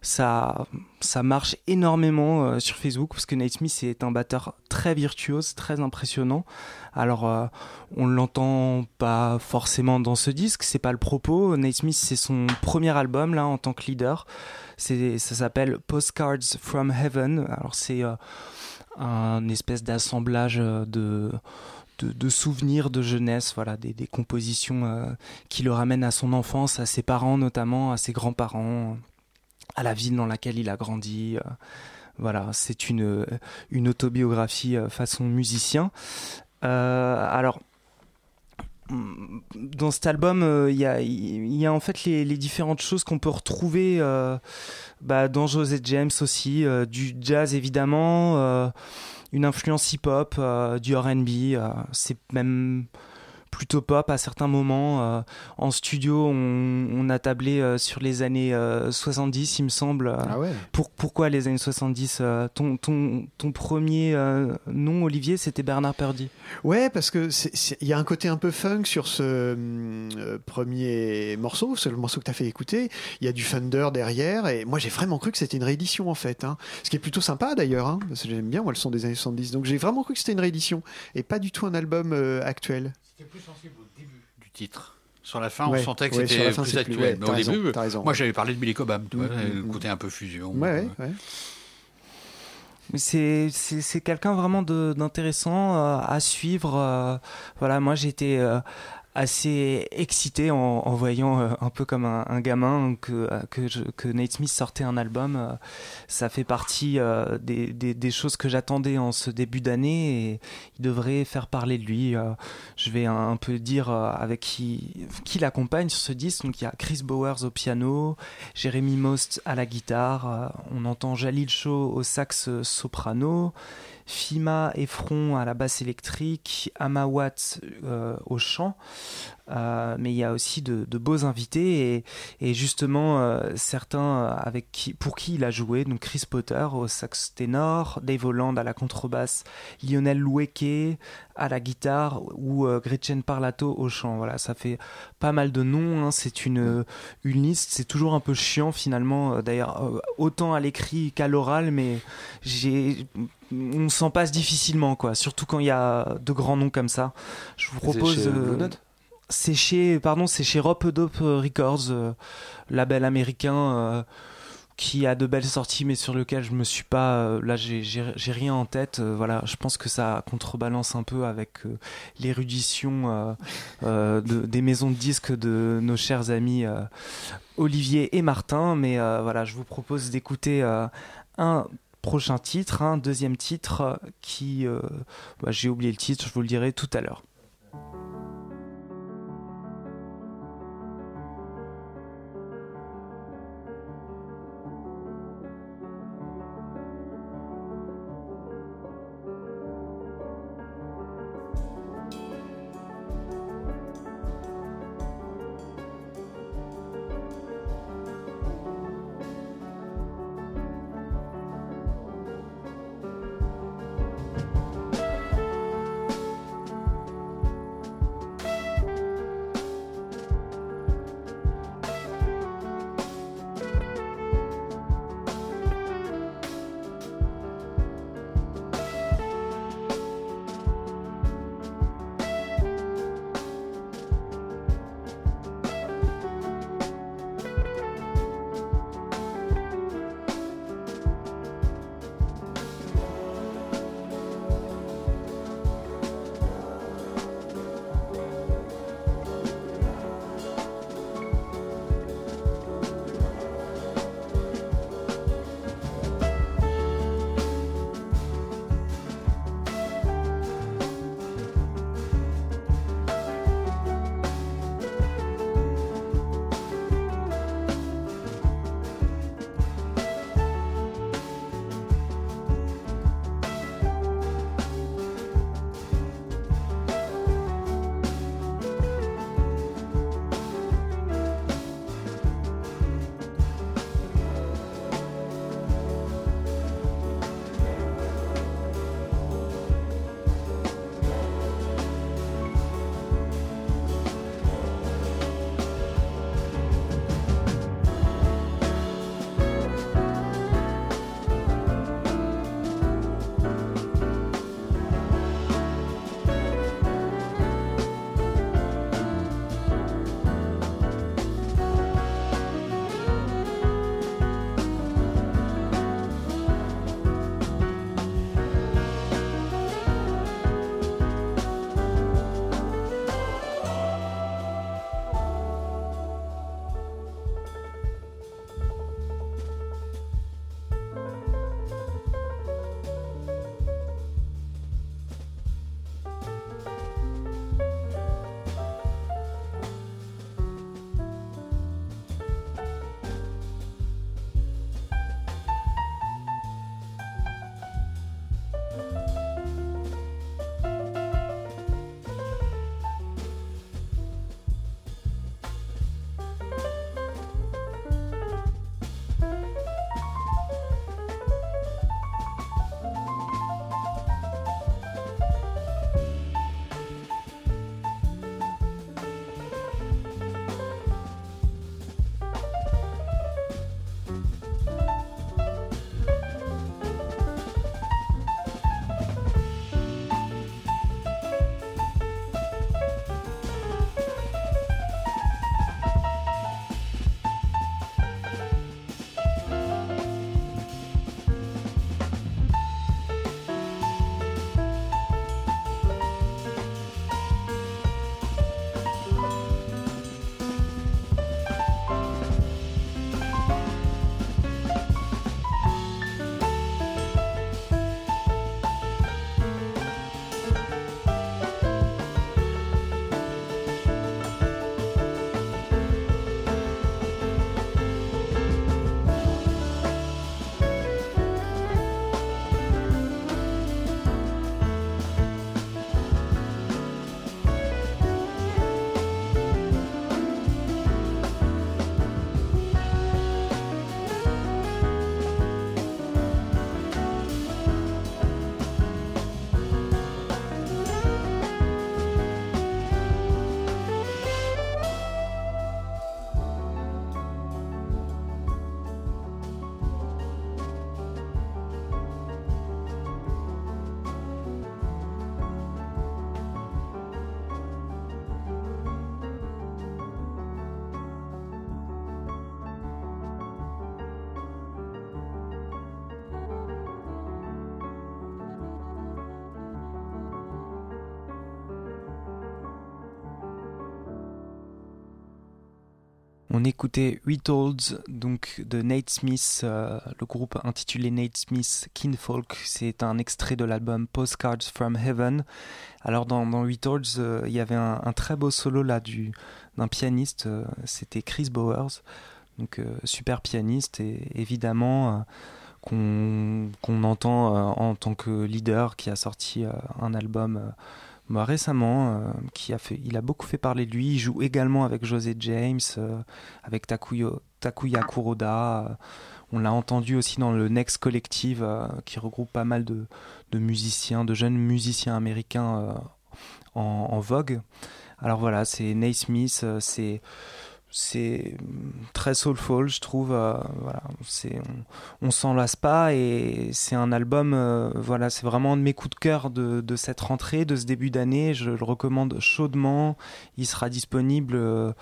ça, ça marche énormément euh, sur Facebook parce que Nate Smith est un batteur très virtuose, très impressionnant. Alors, euh, on l'entend pas forcément dans ce disque, c'est pas le propos. Nate Smith, c'est son premier album là en tant que leader. C'est, ça s'appelle Postcards from Heaven. Alors, c'est euh, un espèce d'assemblage de de, souvenirs de jeunesse, voilà, des, des compositions euh, qui le ramènent à son enfance, à ses parents notamment, à ses grands-parents, à la ville dans laquelle il a grandi. euh, voilà, c'est une, une autobiographie euh, façon musicien. Euh, alors, mm, dans cet album, il y, a, en fait les, différentes choses qu'on peut retrouver bah, dans José James aussi, du jazz évidemment, une influence hip-hop, du R&B, c'est même plutôt pop à certains moments. euh, en studio, on, on a tablé euh, sur les années euh, 70, il me semble. Ah ouais. Pour, pourquoi les années 70 euh, ton, ton, ton premier euh, nom, Olivier, c'était Bernard Purdy. Ouais, parce que il y a un côté un peu funk sur ce euh, premier morceau, c'est le morceau que tu as fait écouter. Il y a du thunder derrière, et moi j'ai vraiment cru que c'était une réédition en fait. hein. Ce qui est plutôt sympa d'ailleurs, hein, parce que j'aime bien moi le son des années 70. Donc j'ai vraiment cru que c'était une réédition, et pas du tout un album euh, actuel. C'était plus sensible au début du titre. Sur la fin, on Ouais, sentait que ouais, c'était la fin, plus actuel. ouais, mais au raison, début, moi j'avais parlé de Billy Cobham, tu vois, Mm, mm, le mm. côté un peu fusion. Ouais, euh, ouais, c'est c'est c'est quelqu'un vraiment d'intéressant euh, à suivre. euh, voilà, moi j'étais euh, assez excité en, voyant euh, un peu comme un, gamin que euh, que, que Nate Smith sortait un album. euh, ça fait partie des, des, choses que j'attendais en ce début d'année et il devrait faire parler de lui. je vais un, peu dire avec qui qui l'accompagne sur ce disque. Donc il y a Chris Bowers au piano, Jérémy Most à la guitare, on entend Jalil Shaw au sax soprano, Fima Effron à la basse électrique, Ama Watts euh, au chant. Euh, mais il y a aussi de, de beaux invités et, et justement euh, certains avec qui, pour qui il a joué donc Chris Potter au sax ténor, Dave Holland à la contrebasse, Lionel Loueke à la guitare ou euh, Gretchen Parlato au chant. Voilà, ça fait pas mal de noms. hein. C'est une une liste. C'est toujours un peu chiant finalement. D'ailleurs, autant à l'écrit qu'à l'oral, mais j'ai on s'en passe difficilement quoi. Surtout quand il y a de grands noms comme ça. Je vous propose. chez euh, Blue Note? C'est chez, pardon, c'est chez Rope Dope Records, euh, label américain euh, qui a de belles sorties, mais sur lequel je me suis pas. euh, là, j'ai- rien en tête. voilà, je pense que ça contrebalance un peu avec l'érudition de- des maisons de disques de nos chers amis Olivier et Martin. Mais voilà, je vous propose d'écouter un prochain titre, un deuxième titre qui, bah, j'ai oublié le titre, je vous le dirai tout à l'heure. On écoutait Retolds, donc de Nate Smith, euh, le groupe intitulé Nate Smith Kinfolk. C'est un extrait de l'album Postcards from Heaven. Alors dans, dans Retolds, euh, il y avait un, très beau solo là du d'un pianiste. euh, C'était Chris Bowers, donc super pianiste et évidemment qu'on entend en tant que leader qui a sorti un album. Récemment, euh, qui a fait, il a beaucoup fait parler de lui. Il joue également avec José James, euh, avec Takuyo, Takuya Kuroda. euh, on l'a entendu aussi dans le Next Collective, qui regroupe pas mal de, musiciens, de jeunes musiciens américains en, vogue. Alors voilà, c'est Nate Smith, euh, c'est c'est très soulful, je trouve. euh, on, s'en lasse pas et c'est un album. euh, voilà, c'est vraiment un de mes coups de cœur de, cette rentrée, de ce début d'année. Je le recommande chaudement. Il sera disponible euh,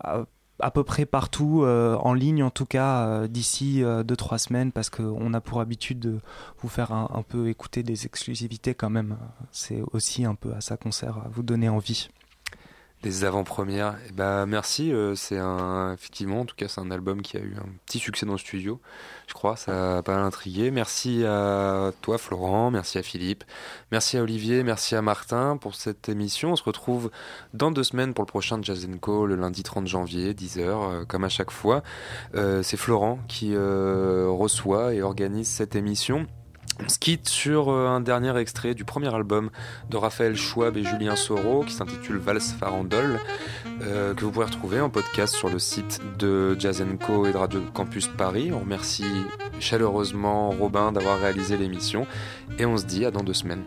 à, peu près partout en ligne, en tout cas d'ici 2-3 semaines, parce qu'on a pour habitude de vous faire un, peu écouter des exclusivités quand même. C'est aussi un peu à ça qu'on à vous donner envie. Les avant-premières, eh ben merci. euh, c'est un effectivement, en tout cas, c'est un album qui a eu un petit succès dans le studio. Je crois, ça a pas intrigué. Merci à toi, Florent. Merci à Philippe. Merci à Olivier. Merci à Martin pour cette émission. On se retrouve dans deux semaines pour le prochain Jazz Co le lundi 30 janvier, 10h, euh, comme à chaque fois. Euh, c'est Florent qui reçoit et organise cette émission. On se quitte sur euh, un dernier extrait du premier album de Raphaël Schwab et Julien Soro qui s'intitule Vals Farandole, euh, que vous pouvez retrouver en podcast sur le site de Jazz Co et de Radio Campus Paris. On remercie chaleureusement Robin d'avoir réalisé l'émission et on se dit à dans deux semaines.